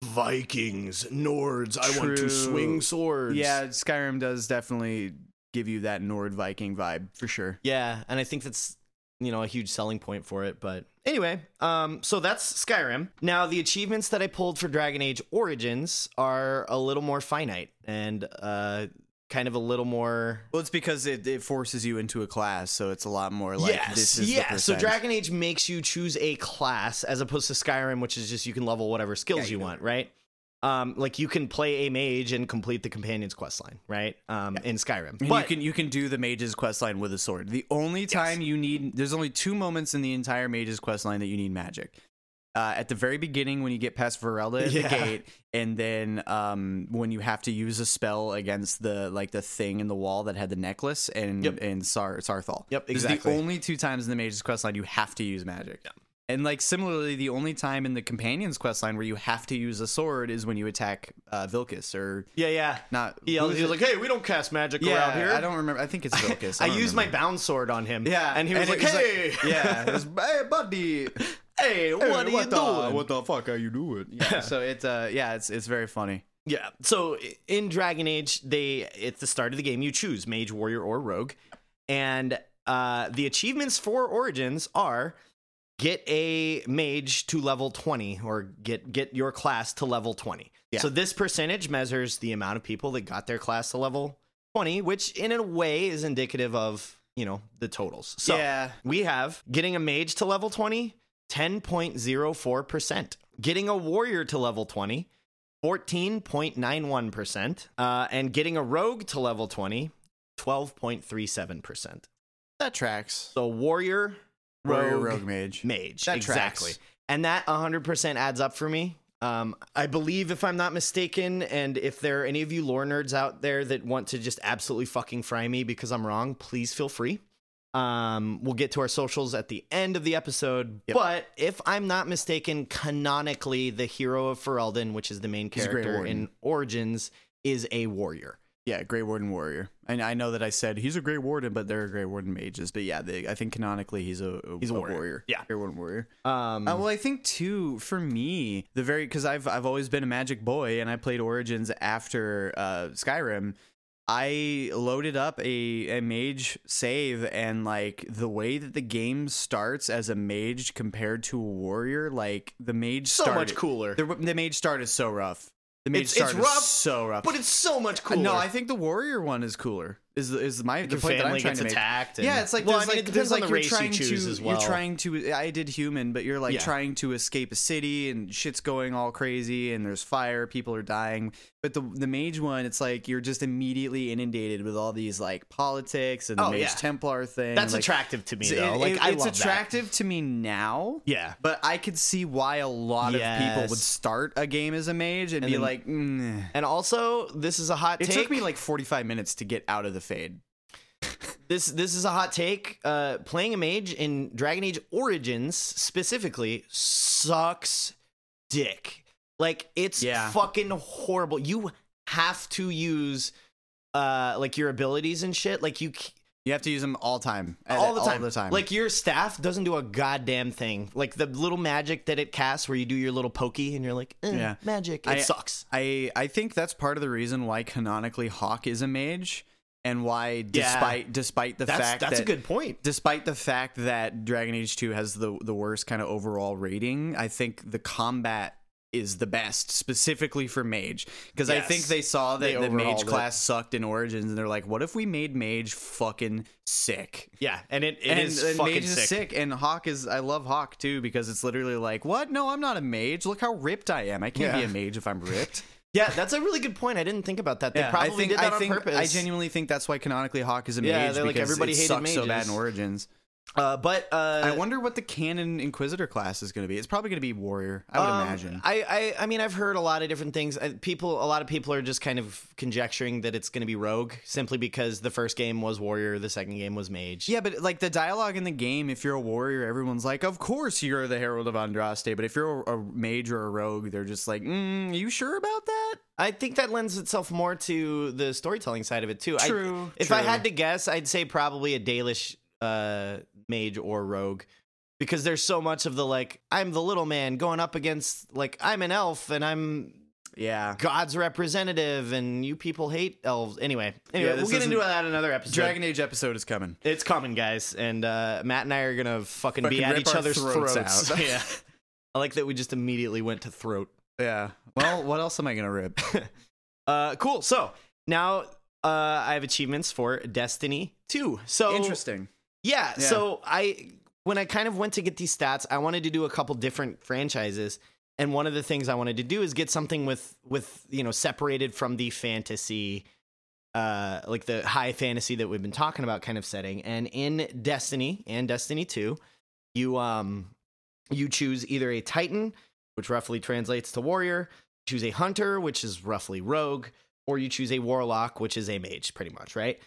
Vikings, Nords. I want to swing swords. Yeah, Skyrim does definitely give you that Nord Viking vibe for sure. yeah, and I think that's you know a huge selling point for it. But anyway, um, so that's Skyrim. Now the achievements that I pulled for Dragon Age Origins are a little more finite and uh, kind of a little more Well, it's because it, it forces you into a class, so it's a lot more like yes, this is yeah. So. Dragon Age makes you choose a class as opposed to Skyrim, which is just you can level whatever skills Yeah, you you can. want, right? Um, like you can play a mage and complete the companion's quest line, right? Um, in Skyrim, And but you can you can do the mage's quest line with a sword. The only time you need there's only two moments in the entire mage's quest line that you need magic. Uh, at the very beginning when you get past Faralda at Yeah. the gate, and then um, when you have to use a spell against the like the thing in the wall that had the necklace and Yep. and Sar Saarthal. Yep, exactly. are the only two times in the mage's quest line you have to use magic. And like similarly, the only time in the companion's quest line where you have to use a sword is when you attack uh, Vilkas or yeah, yeah. not. He, who was, is he was it? like, "Hey, we don't cast magic yeah, around here." I don't remember. I think it's Vilkas. I don't used my bound sword on him. Yeah, and he was like, it "Hey, yeah, it was, hey, buddy, hey, what are you doing?" What the fuck are you doing? Yeah, so it's uh, yeah, it's it's very funny. Yeah. So in Dragon Age, they at the start of the game you choose mage, warrior, or rogue, and uh, the achievements for Origins are get a mage to level 20 or get get your class to level 20. Yeah. So this percentage measures the amount of people that got their class to level 20, which in a way is indicative of, you know, the totals. So yeah, we have getting a mage to level 20, 10.04%. Getting a warrior to level 20, 14.91%. Uh, and getting a rogue to level 20, 12.37%. that tracks. So warrior, rogue, Warrior, rogue mage. mage. That exactly. tracks. And that 100% adds up for me. Um, I believe, if I'm not mistaken, and if there are any of you lore nerds out there that want to just absolutely fucking fry me because I'm wrong, please feel free. Um, we'll get to our socials at the end of the episode. Yep. But if I'm not mistaken, canonically, the hero of Ferelden, which is the main He's a Grey character in Origins, is a warrior. Yeah, Grey Warden warrior. And I know that I said he's a Grey Warden, but they're a Grey Warden mages. But yeah, they, I think canonically he's a, a He's a warrior. Yeah. Grey Warden warrior. Um, Uh, well, I think too for me the very because I've I've always been a Magic boy and I played Origins after uh, Skyrim. I loaded up a, a mage save and like the way that the game starts as a mage compared to a warrior, like the mage so start much cooler. The, the mage start is so rough. The mage It's- it's rough, is so rough. But it's so much Uh, cooler. No, I think the warrior one is cooler. Is is my the point that I'm trying to make. attacked. and- Yeah, it's like well, I there's mean, like it depends there's like the you're race trying you choose to as well. you're trying to I did human, but you're like Yeah. trying to escape a city and shit's going all crazy and there's fire, people are dying. But the the mage one, it's like you're just immediately inundated with all these like politics and the Oh, mage yeah. Templar thing. That's like, attractive to me it- though. Like it- I it's love that. attractive to me now. Yeah. But I could see why a lot of people would start a game as a mage and, be then- like, mm. And also, this is a hot it take. took me like 45 minutes to get out of the fade. this this is a hot take. Uh, playing a mage in Dragon Age Origins specifically sucks dick. Like it's Yeah. fucking horrible. You have to use uh like your abilities and shit. Like you You have to use them all time. all the time. All the time. Like your staff doesn't do a goddamn thing. Like the little magic that it casts, where you do your little pokey and you're like, eh, Yeah. magic. It I- sucks. I I think that's part of the reason why canonically Hawke is a mage, and why despite despite the That's fact that's that a good point. despite the fact that Dragon Age Two has the the worst kind of overall rating, I think the combat is the best specifically for mage because I think they saw They that the mage overhauled it. class sucked in Origins and they're like, what if we made mage fucking sick? Yeah, and it, it and, is and fucking mage sick. is sick and hawke is i love hawke too because it's literally like what no i'm not a mage look how ripped i am i can't be a mage if i'm ripped Yeah, that's a really good point. I didn't think about that. They yeah, probably I think, did that I on think, purpose. I genuinely think that's why canonically Hawke is a Yeah, mage they're like, because everybody it hated sucks so bad mages. in Origins. Uh, but uh, I wonder what the canon Inquisitor class is going to be. It's probably going to be Warrior, I would um, imagine. I, I I mean I've heard a lot of different things. People, a lot of people are just kind of conjecturing that it's going to be Rogue simply because the first game was Warrior, the second game was Mage. yeah, but like the dialogue in the game, if you're a warrior, everyone's like, "Of course you're the Herald of Andraste." But if you're a, a mage or a rogue, they're just like, mm, "You sure about that?" I think that lends itself more to the storytelling side of it too. I- True, if I had to guess, I'd say probably a Dalish uh, Mage or Rogue. Because there's so much of the like, I'm the little man going up against like I'm an elf and I'm Yeah. God's representative, and you people hate elves. Anyway, anyway, Yeah, we'll get into that in another episode. Dragon Age episode is coming. It's coming, guys, and uh, Matt and I are gonna fucking, be at each other's throats throats. yeah, I like that we just immediately went to throat. Yeah. Well, what else am I gonna rip? Uh, cool. So now uh, I have achievements for Destiny 2. So Interesting. Yeah, Yeah. So I when I kind of went to get these stats, I wanted to do a couple different franchises. And one of the things I wanted to do is get something with with, you know, separated from the fantasy uh like the high fantasy that we've been talking about kind of setting. And in Destiny and Destiny 2, you um you choose either a Titan, which roughly translates to warrior, choose a hunter, which is roughly rogue, or you choose a warlock, which is a mage, pretty much, right?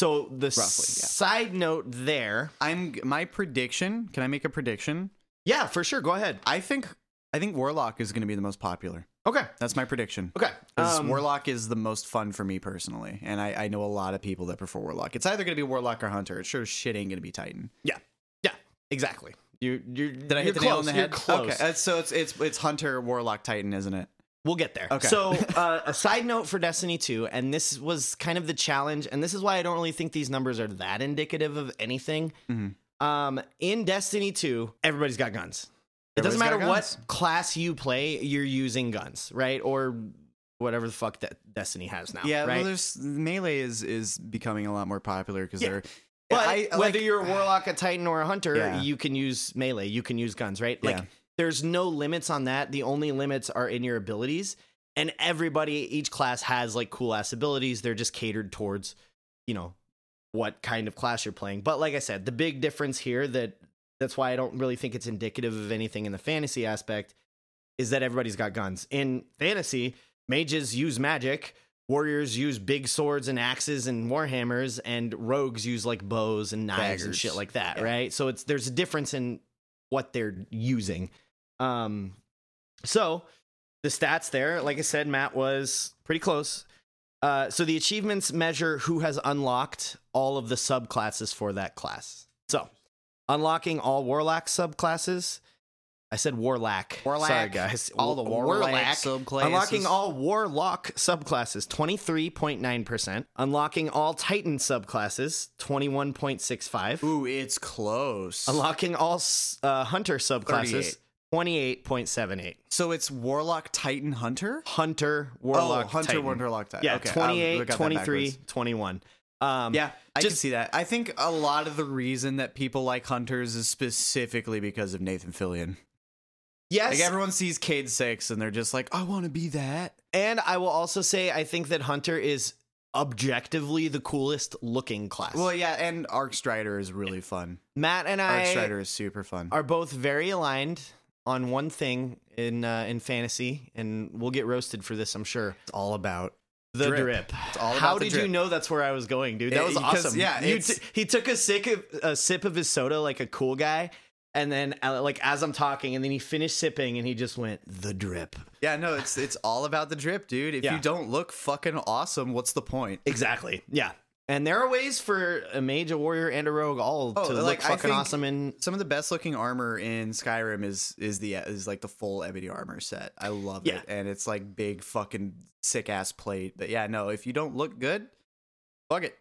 So the Roughly, yeah. side note there, I'm my prediction. Can I make a prediction? yeah, for sure. Go ahead. I think I think Warlock is going to be the most popular. Okay, That's my prediction. okay. 'Cause Um, Warlock is the most fun for me personally, and I, I know a lot of people that prefer Warlock. It's either going to be Warlock or Hunter. It sure as shit ain't going to be Titan. yeah, yeah, exactly. You, you Did I hit the nail on the You're head? close. Okay, uh, so it's it's it's Hunter, Warlock, Titan, isn't it? We'll get there. Okay. So, uh, a side note for Destiny 2, and this was kind of the challenge, and this is why I don't really think these numbers are that indicative of anything. Mhm. Um, in Destiny 2, everybody's got guns. It doesn't matter what class you play, you're using guns, right? Or whatever the fuck that Destiny has now. Yeah, right? well, there's melee is is becoming a lot more popular because Yeah. they're. But I whether like- you're a warlock, a titan, or a hunter, Yeah. you can use melee. You can use guns, right? Like Yeah. There's no limits on that. The only limits are in your abilities. And everybody, each class has like cool ass abilities. They're just catered towards, you know, what kind of class you're playing. But like I said, the big difference here that that's why I don't really think it's indicative of anything in the fantasy aspect is that everybody's got guns. In fantasy, mages use magic, warriors use big swords and axes and warhammers, and rogues use like bows and knives and shit like that, Yeah. right? So it's there's a difference in what they're using. Um so the stats there, like I said, Matt was pretty close. Uh, so the achievements measure who has unlocked all of the subclasses for that class. So unlocking all warlock subclasses. I said warlock. Warlock. Sorry, guys. All the warlock subclasses. Unlocking all warlock subclasses, 23.9%. Unlocking all titan subclasses, 21.65. Ooh, it's close. Unlocking all uh, hunter subclasses, 28.78. So it's Warlock, Titan, Hunter. Hunter, warlock, oh, Hunter, titan. Warlock, Titan. Yeah, okay, 28, got 23, 21. Um, Yeah, I can Just- see that. I think a lot of the reason that people like hunters is specifically because of Nathan Fillion. yes, Like everyone sees Cayde Six and they're just like, I want to be that. and I will also say I think that Hunter is objectively the coolest looking class. Well, yeah, and Arc Strider is really fun. Matt and I Arc Strider is super fun. are both very aligned on one thing in uh, in fantasy, and we'll get roasted for this, I'm sure. It's all about The drip. Drip. It's all How about the did you know that's where I was going, dude? That was awesome. yeah, You t- he took a sip of a sip of his soda like a cool guy, and then uh, like as I'm talking, and then he finished sipping, and he just went the drip. Yeah, no, it's it's all about the drip, dude. If Yeah. you don't look fucking awesome, what's the point? Exactly. Yeah. And there are ways for a mage, a warrior, and a rogue all Oh, to like, look fucking awesome. And Some of the best looking armor in Skyrim is is the is like the full ebony armor set. I love Yeah. it, and it's like big fucking sick ass plate. But yeah, no, if you don't look good, fuck it.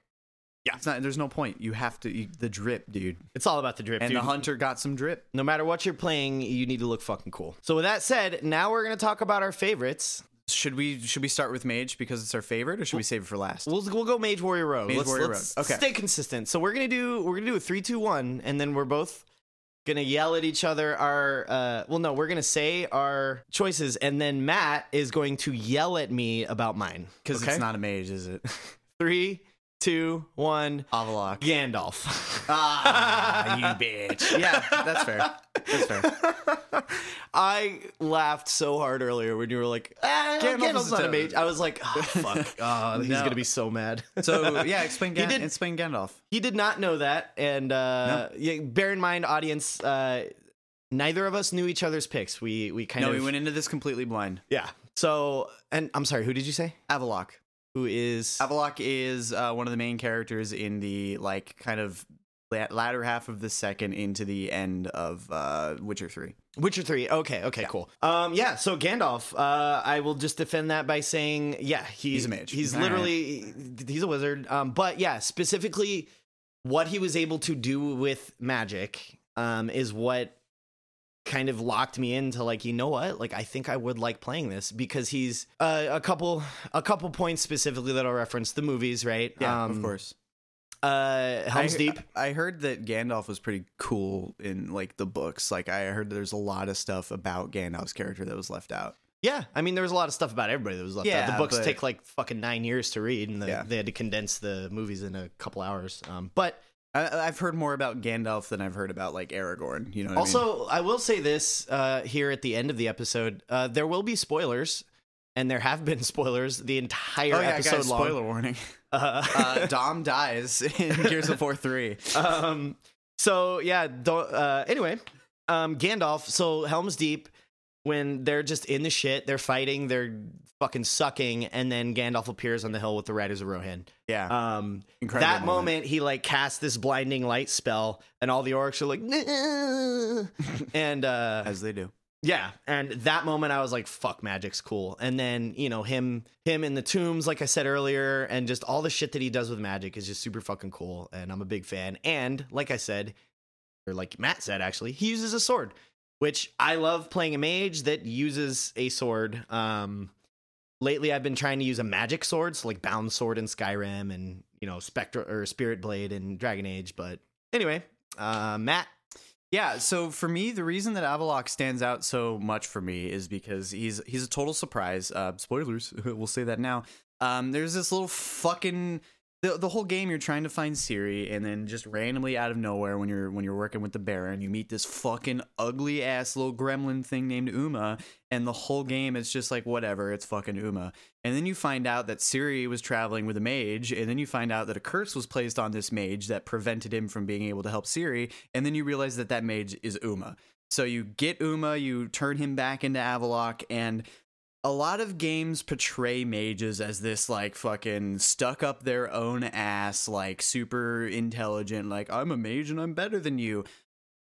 Yeah. it's not. There's no point. You have to you, the drip, dude. it's all about the drip. And dude. the hunter got some drip. no matter what you're playing, you need to look fucking cool. So with that said, now we're gonna talk about our favorites. Should we should we start with mage because it's our favorite, or should we save it for last? We'll we'll go mage warrior rogue. Mage, let's, warrior, let's rogue. Okay. stay consistent. So we're gonna do we're gonna do a three two one, and then we're both gonna yell at each other our uh well no we're gonna say our choices and then matt is going to yell at me about mine Because okay? it's not a mage, is it? three two one Avallac'h. gandalf Ah, you bitch. Yeah, that's fair. That's fair. I laughed so hard earlier when you were like, ah, Gandalf Gandalf's not a mage. I was like, oh, fuck. Oh, he's No. going to be so mad. So yeah, explain Gan- did- explain Gandalf. he did not know that. And uh, yeah, bear in mind, audience, uh, neither of us knew each other's picks. We, we kind No, of. we went into this completely blind. yeah. So, and I'm sorry, who did you say? Avallac'h. Who is. Avallac'h is uh, one of the main characters in the like kind of la- latter half of the second into the end of uh, Witcher Three. Witcher 3. Okay, okay, cool. Um, yeah, so Gandalf, uh, I will just defend that by saying, yeah, he, He's a mage. He's All right. literally, he's a wizard. Um, but yeah, specifically what he was able to do with magic um, is what kind of locked me into like you know what like i think i would like playing this because he's uh, a couple a couple points specifically that i'll reference the movies right yeah Um, of course. uh helm's I, deep I heard that Gandalf was pretty cool in like the books. Like I heard there's a lot of stuff about Gandalf's character that was left out. Yeah, I mean, there was a lot of stuff about everybody that was left out. The books but- take like fucking nine years to read, and the, Yeah. they had to condense the movies in a couple hours. Um, but I, I've heard more about Gandalf than I've heard about like Aragorn. You know. What I mean? also, I, will say this uh, here at the end of the episode: uh, there will be spoilers, and there have been spoilers the entire oh yeah, episode guys, long. spoiler warning. Uh, Uh, Dom dies in Gears of War Three. um, so yeah, don't, uh, anyway, um, Gandalf. So Helm's Deep, when they're just in the shit, they're fighting, they're fucking sucking, and then Gandalf appears on the hill with the Riders of Rohan. Yeah, Um, incredible. that moment. he like casts this blinding light spell, and all the orcs are like, "Nah." and uh, as they do. yeah, and that moment I was like, "Fuck, magic's cool." And then you know him, him in the tombs, like I said earlier, and just all the shit that he does with magic is just super fucking cool, and I'm a big fan. And like I said, or like Matt said, actually, he uses a sword, which I love playing a mage that uses a sword. Um, lately I've been trying to use a magic sword, so like bound sword in Skyrim, and you know Spectre or Spirit Blade in Dragon Age. But anyway, uh, Matt, Yeah, so for me, the reason that Avallac'h stands out so much for me is because he's he's a total surprise. Uh, spoilers, we'll say that now. Um, there's this little fucking the, the whole game. You're trying to find Ciri, and then just randomly out of nowhere, when you're when you're working with the Baron, you meet this fucking ugly ass little gremlin thing named Uma, and the whole game it's just like whatever, it's fucking Uma. And then you find out that Ciri was traveling with a mage, and then you find out that a curse was placed on this mage that prevented him from being able to help Ciri, and then you realize that that mage is Uma. So you get Uma, you turn him back into Avallac'h, and a lot of games portray mages as this like fucking stuck up their own ass, like super intelligent, like I'm a mage and I'm better than you.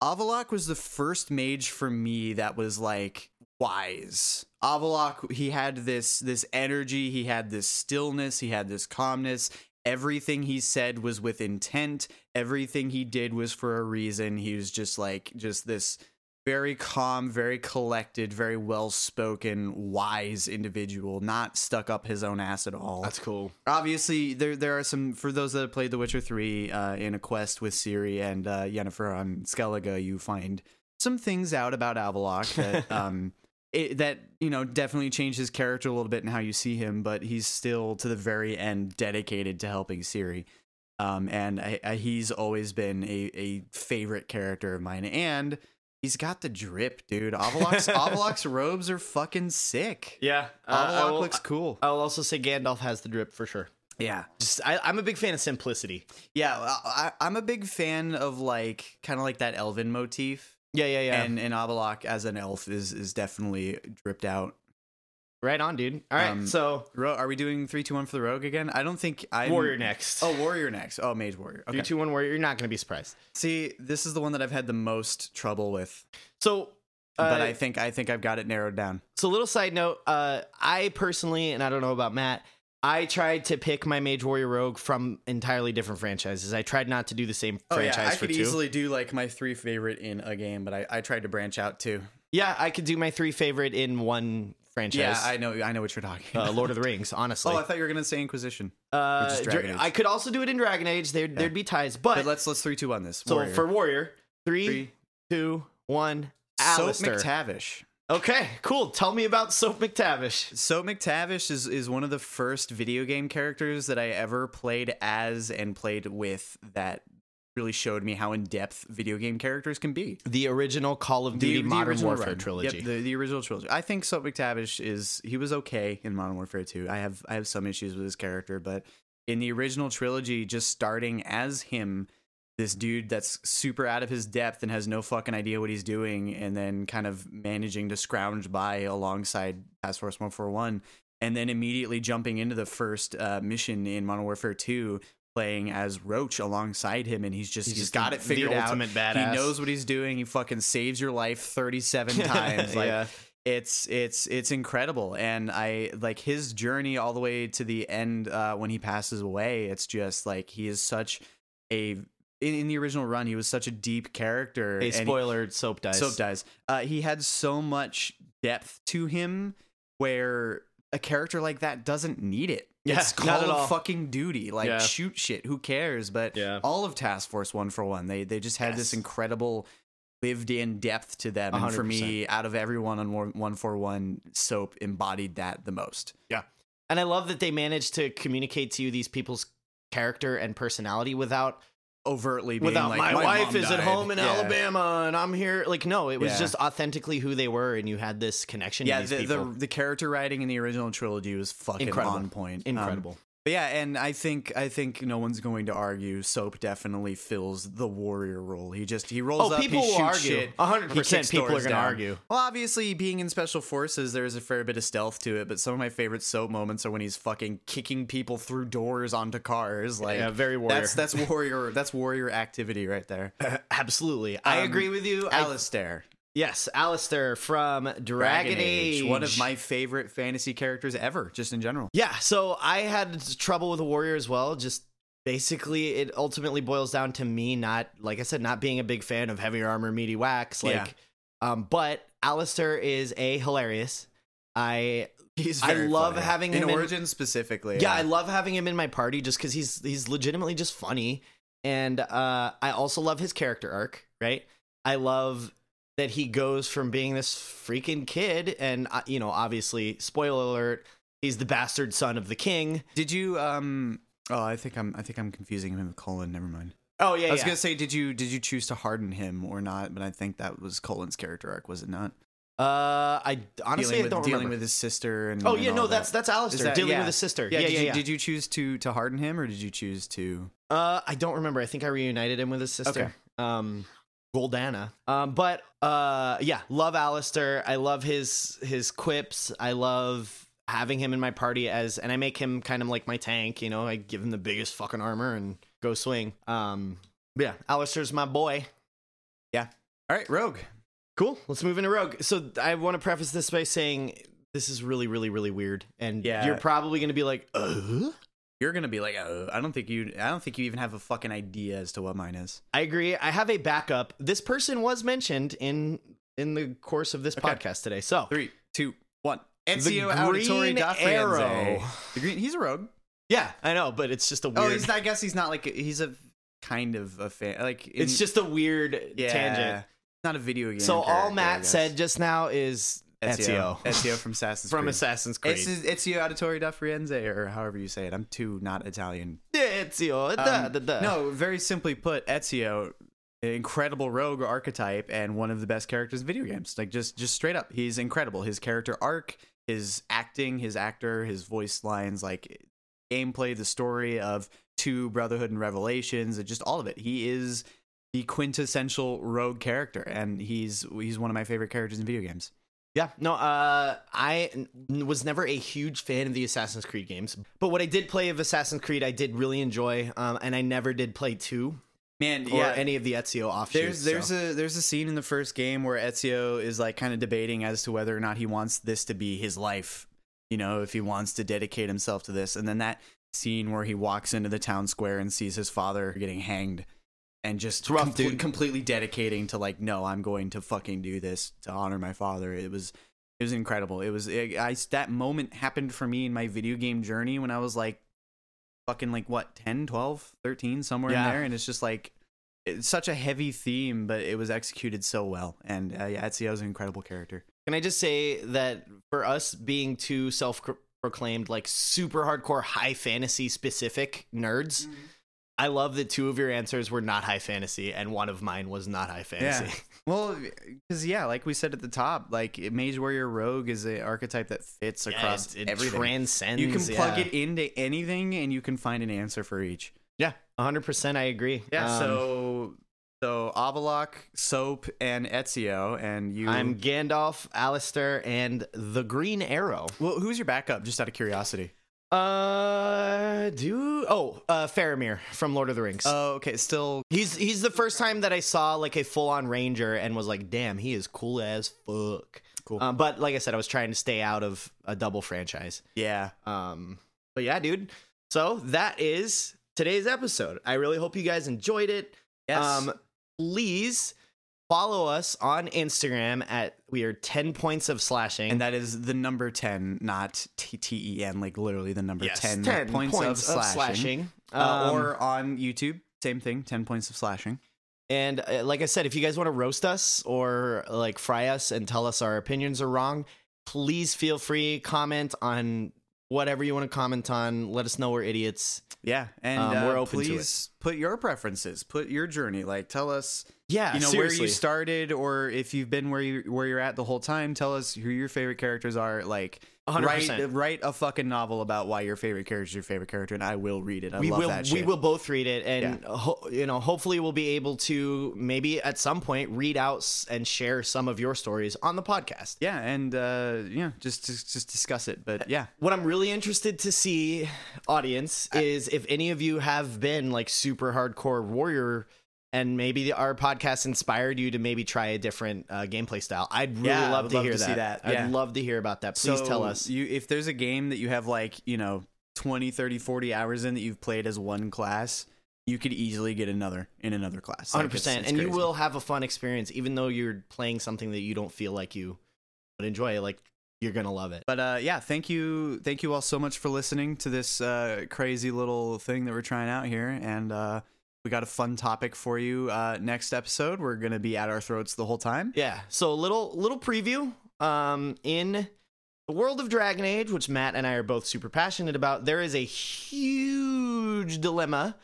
Avallac'h was the first mage for me that was like wise. Avallac'h, he had this this energy, he had this stillness, he had this calmness. Everything he said was with intent. Everything he did was for a reason. He was just like just this very calm, very collected, very well spoken, wise individual, not stuck up his own ass at all. That's cool. Obviously, there there are some for those that have played The Witcher Three uh, in a quest with Ciri and uh, Yennefer on Skellige, you find some things out about Avallac'h that um it, that you know definitely changed his character a little bit and how you see him, but he's still to the very end dedicated to helping Ciri. Um, and I, I, he's always been a, a favorite character of mine, and he's got the drip, dude. Avallac'h's Avallac'h's robes are fucking sick. Yeah, uh, Avallac'h looks cool. I'll also say Gandalf has the drip for sure. Yeah, Just I, I'm a big fan of simplicity. yeah. I, I'm a big fan of like kind of like that elven motif, Yeah, yeah, yeah. and and Avallac'h as an elf is is definitely dripped out. Right on, dude. All right, Um, so Ro- are we doing three, two, one for the rogue again? I don't think I warrior next. Oh, warrior next. Oh, mage warrior. Okay. three, two, one, warrior. You're not gonna be surprised. See, this is the one that I've had the most trouble with, So, uh, but I think I think I've got it narrowed down. so little side note. Uh, I personally, and I don't know about Matt. I tried to pick my mage warrior rogue from entirely different franchises. I tried not to do the same franchise Oh, I for could two. easily do like my three favorite in a game, but I, I tried to branch out too. yeah, I could do my three favorite in one franchise. Yeah, I know, I know what you're talking. uh, about. Lord of the Rings, honestly. oh, I thought you were gonna say Inquisition. uh, which is Dragon Dra- Age. I could also do it in Dragon Age. There'd, there'd be ties, but, But let's let's three two on this. so Warrior. for warrior, three, three, two, one. Soap Alistair. McTavish. Okay, cool. Tell me about Soap McTavish. Soap McTavish is, is one of the first video game characters that I ever played as and played with that really showed me how in depth video game characters can be. The original Call of Duty Modern original Warfare run. trilogy. Yep, the, the original trilogy. I think Soap McTavish is he was okay in Modern Warfare 2. I have I have some issues with his character, but in the original trilogy, just starting as him, this dude that's super out of his depth and has no fucking idea what he's doing, and then kind of managing to scrounge by alongside Task Force 141, and then immediately jumping into the first uh, mission in Modern Warfare 2 playing as Roach alongside him and he's just He's he's just got it figured the out. ultimate badass. He knows what he's doing. He fucking saves your life 37 times. Like Yeah. it's it's it's incredible and I like his journey all the way to the end uh when he passes away. It's just like he is such a in, in the original run he was such a deep character A and he- spoiler, Soap dies. Soap dies. Uh, he had so much depth to him where a character like that doesn't need it. Yeah, it's not Call at all. fucking Duty. Like Yeah. shoot shit. Who cares? But Yeah. all of Task Force One Four One, they they just had this incredible lived in depth to them. And for me, out of everyone on one four one, Soap embodied that the most. Yeah, and I love that they managed to communicate to you these people's character and personality without Overtly being without like, my, "My wife is at home in Yeah. Alabama and I'm here. Like no, it was Yeah. just authentically who they were, and you had this connection. Yeah, the, the the character writing in the original trilogy was fucking Incredible. on point. Um, incredible. But yeah, and I think I think no one's going to argue. Soap definitely fills the warrior role. He just he rolls oh, up, people he will shoots argue. shit. Hundred percent, people are going to argue. Well, obviously, being in special forces, there's a fair bit of stealth to it. But some of my favorite soap moments are when he's fucking kicking people through doors onto cars. Like Yeah, very warrior. That's that's warrior. That's warrior activity right there. Absolutely, I Um, agree with you. I- Alistair, yes, Alistair from Dragon, Age, one of my favorite fantasy characters ever, just in general. Yeah, so I had trouble with a warrior as well. Just basically, it ultimately boils down to me not, like I said, not being a big fan of heavy armor, meaty wax. Like, Yeah. um, but Alistair is a hilarious. I He's I very love funny. having in him in- Origin specifically. yeah, I love having him in my party just because he's he's legitimately just funny, and uh, I also love his character arc. Right, I love that he goes from being this freaking kid, and uh, you know, obviously, spoiler alert, he's the bastard son of the king. Did you um oh I think I'm I think I'm confusing him with Colin, never mind. Oh yeah, I was yeah. gonna say did you did you choose to harden him or not, but I think that was Colin's character arc, was it not? Uh, I honestly dealing I with don't dealing remember. with his sister and oh yeah, all no, that. that's that's Is Alistair that- dealing yeah. with his sister. yeah, Yeah, did yeah, you, yeah. Did you choose to to harden him or did you choose to Uh, I don't remember. I think I reunited him with his sister. Okay. Um, Goldanna. Um, but uh, yeah, love Alistair. I love his his quips. I love having him in my party as, and I make him kind of like my tank. You know, I give him the biggest fucking armor and go swing. Um, yeah, Alistair's my boy. Yeah. All right, Rogue. Cool. Let's move into Rogue. So I want to preface this by saying this is really, really, really weird, and Yeah. you're probably gonna be like, uh. You're gonna be like, oh, I don't think you I don't think you even have a fucking idea as to what mine is. I agree. I have a backup. This person was mentioned in in the course of this Okay. podcast today. So Three, two, one. The Ezio Auditore da Arrow. The green. He's a rogue. yeah, I know, but it's just a Oh, weird. he's. I guess he's not like. He's a kind of a fan. Like in- it's just a weird yeah, tangent. Not a video game. So all Matt said just now is Ezio, Ezio from Assassin's from Creed. Assassin's Creed. It's Ezio Auditore da Firenze, or however you say it. I'm too not Italian. Yeah, Ezio. da, Um, da, da. No, very simply put, Ezio, incredible rogue archetype and one of the best characters in video games. Like just just straight up, he's incredible. His character arc, his acting, his actor, his voice lines, like gameplay, the story of two Brotherhood and Revelations, and just all of it. He is the quintessential rogue character, and he's he's one of my favorite characters in video games. Yeah, no, uh, I n- was never a huge fan of the Assassin's Creed games, but what I did play of Assassin's Creed, I did really enjoy, um, and I never did play two Man, or any of the Ezio offshoots. There's there's so. a there's a scene in the first game where Ezio is like kind of debating as to whether or not he wants this to be his life. You know, if he wants to dedicate himself to this, and then that scene where he walks into the town square and sees his father getting hanged, and just rough, dude. completely dedicating to like, no, I'm going to fucking do this to honor my father. It was it was incredible. It was it, I that moment happened for me in my video game journey when I was like fucking like what 10 12 13 somewhere Yeah. in there and it's just like it's such a heavy theme but it was executed so well and uh, yeah Ezio's an incredible character Can I just say that for us being two self-proclaimed like super hardcore high fantasy specific nerds, I love that two of your answers were not high fantasy and one of mine was not high fantasy. Yeah. well because yeah like we said at the top like mage warrior rogue is an archetype that fits Yeah, across it, it everything transcends. you can plug yeah. it into anything and you can find an answer for each Yeah, 100%. I agree. yeah Um, so so Avallac'h, Soap, and Ezio, and you. I'm Gandalf, Alistair, and the Green Arrow. Well, who's your backup? Just out of curiosity. Uh, do oh, uh, Faramir from Lord of the Rings. Oh, okay. Still, he's he's the first time that I saw like a full on ranger and was like, damn, he is cool as fuck. Cool. Um, but like I said, I was trying to stay out of a double franchise. yeah. Um, but yeah, dude. So that is today's episode. I really hope you guys enjoyed it. Yes. Um, please follow us on Instagram at we are 10 points of slashing. and that is the number ten, not T T E N, like literally the number Yes, 10, 10 points, of slashing. Uh, Um, or on YouTube, same thing, ten points of slashing. and uh, like I said, if you guys want to roast us or like fry us and tell us our opinions are wrong, please feel free comment on whatever you want to comment on. Let us know we're idiots. Yeah, and Um, uh, we're open to please put your preferences, put your journey. Like, tell us, Yeah, you know, seriously. where you started, or if you've been where you where you're at the whole time. Tell us who your favorite characters are. Like, 100%. write write a fucking novel about why your favorite character is your favorite character, and I will read it. I we love will that we will both read it and ho- you know hopefully we'll be able to maybe at some point read out s- and share some of your stories on the podcast Yeah, and uh, yeah, just just just discuss it. But yeah, what i'm really interested to see audience is if any of you have been like super hardcore warrior and maybe the, our podcast inspired you to maybe try a different uh, gameplay style i'd really Yeah, love to love hear to that, see that. i'd Yeah. love to hear about that please So tell us You if there's a game that you have like, you know, 20, 30, 40 hours in that you've played as one class, you could easily get another in another class. Like, 100%. it's and you will have a fun experience, even though you're playing something that you don't feel like you would enjoy. Like you're gonna love it. But uh, yeah, thank you, thank you all so much for listening to this uh, crazy little thing that we're trying out here, and uh, we got a fun topic for you. Uh, next episode, we're gonna be at our throats the whole time. Yeah. So a little little preview. Um, in the world of Dragon Age, which Matt and I are both super passionate about, there is a huge dilemma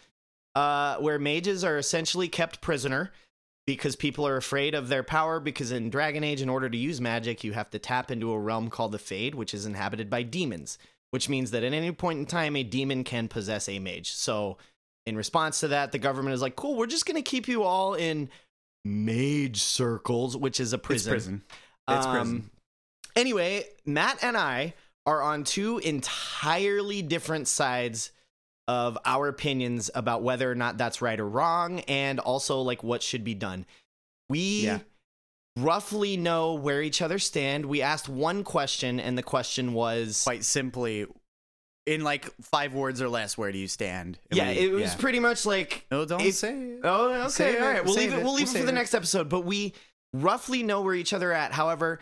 uh, where mages are essentially kept prisoner because people are afraid of their power. Because in Dragon Age, in order to use magic, you have to tap into a realm called the Fade, which is inhabited by demons, which means that at any point in time, a demon can possess a mage. So, in response to that, the government is like, cool, we're just going to keep you all in mage circles, which is a prison. It's prison. It's Um, prison. Anyway, Matt and I are on two entirely different sides of our opinions about whether or not that's right or wrong, and also like what should be done. We Yeah. roughly know where each other stand. We asked one question, and the question was Quite simply, in like five words or less, where do you stand? And yeah, we- it was yeah. pretty much like Oh, don't if- say it. Oh, okay, Save all it. We'll leave it. it, We'll leave we'll it for the next episode. But we roughly know where each other at. However,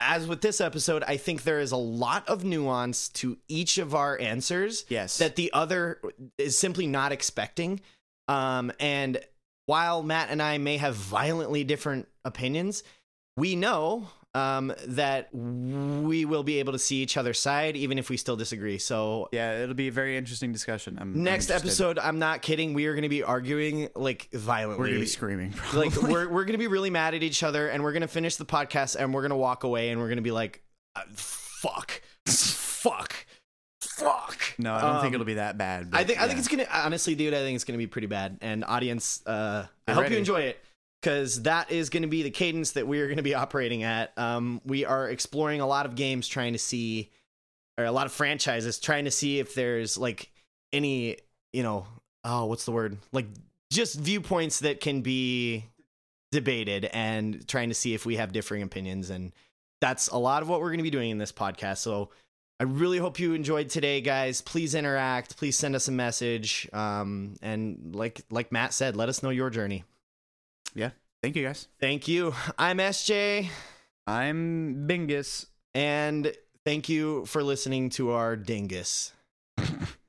as with this episode, I think there is a lot of nuance to each of our answers Yes. that the other is simply not expecting. Um, and while Matt and I may have violently different opinions, we know um, that we will be able to see each other's side, even if we still disagree. So yeah, it'll be a very interesting discussion. I'm, I'm next episode, I'm not kidding. We are going to be arguing like violently. we're gonna be screaming. Probably. like we're we're gonna be really mad at each other, and we're gonna finish the podcast, and we're gonna walk away, and we're gonna be like, uh, "Fuck, fuck, fuck." no, I don't think Um, it'll be that bad. I think I think it's gonna honestly, dude. I think it's gonna be pretty bad. And audience, uh, I hope ready. you enjoy it because that is gonna be the cadence that we are gonna be operating at. Um, we are exploring a lot of games, trying to see, or a lot of franchises, trying to see if there's like any, you know, oh, what's the word? Like just viewpoints that can be debated, and trying to see if we have differing opinions. And that's a lot of what we're gonna be doing in this podcast. So. I really hope you enjoyed today, guys. Please interact. Please send us a message. Um, and like like Matt said, let us know your journey. Thank you guys. Thank you. I'm SJ, I'm Bingus. and thank you for listening to our dingus.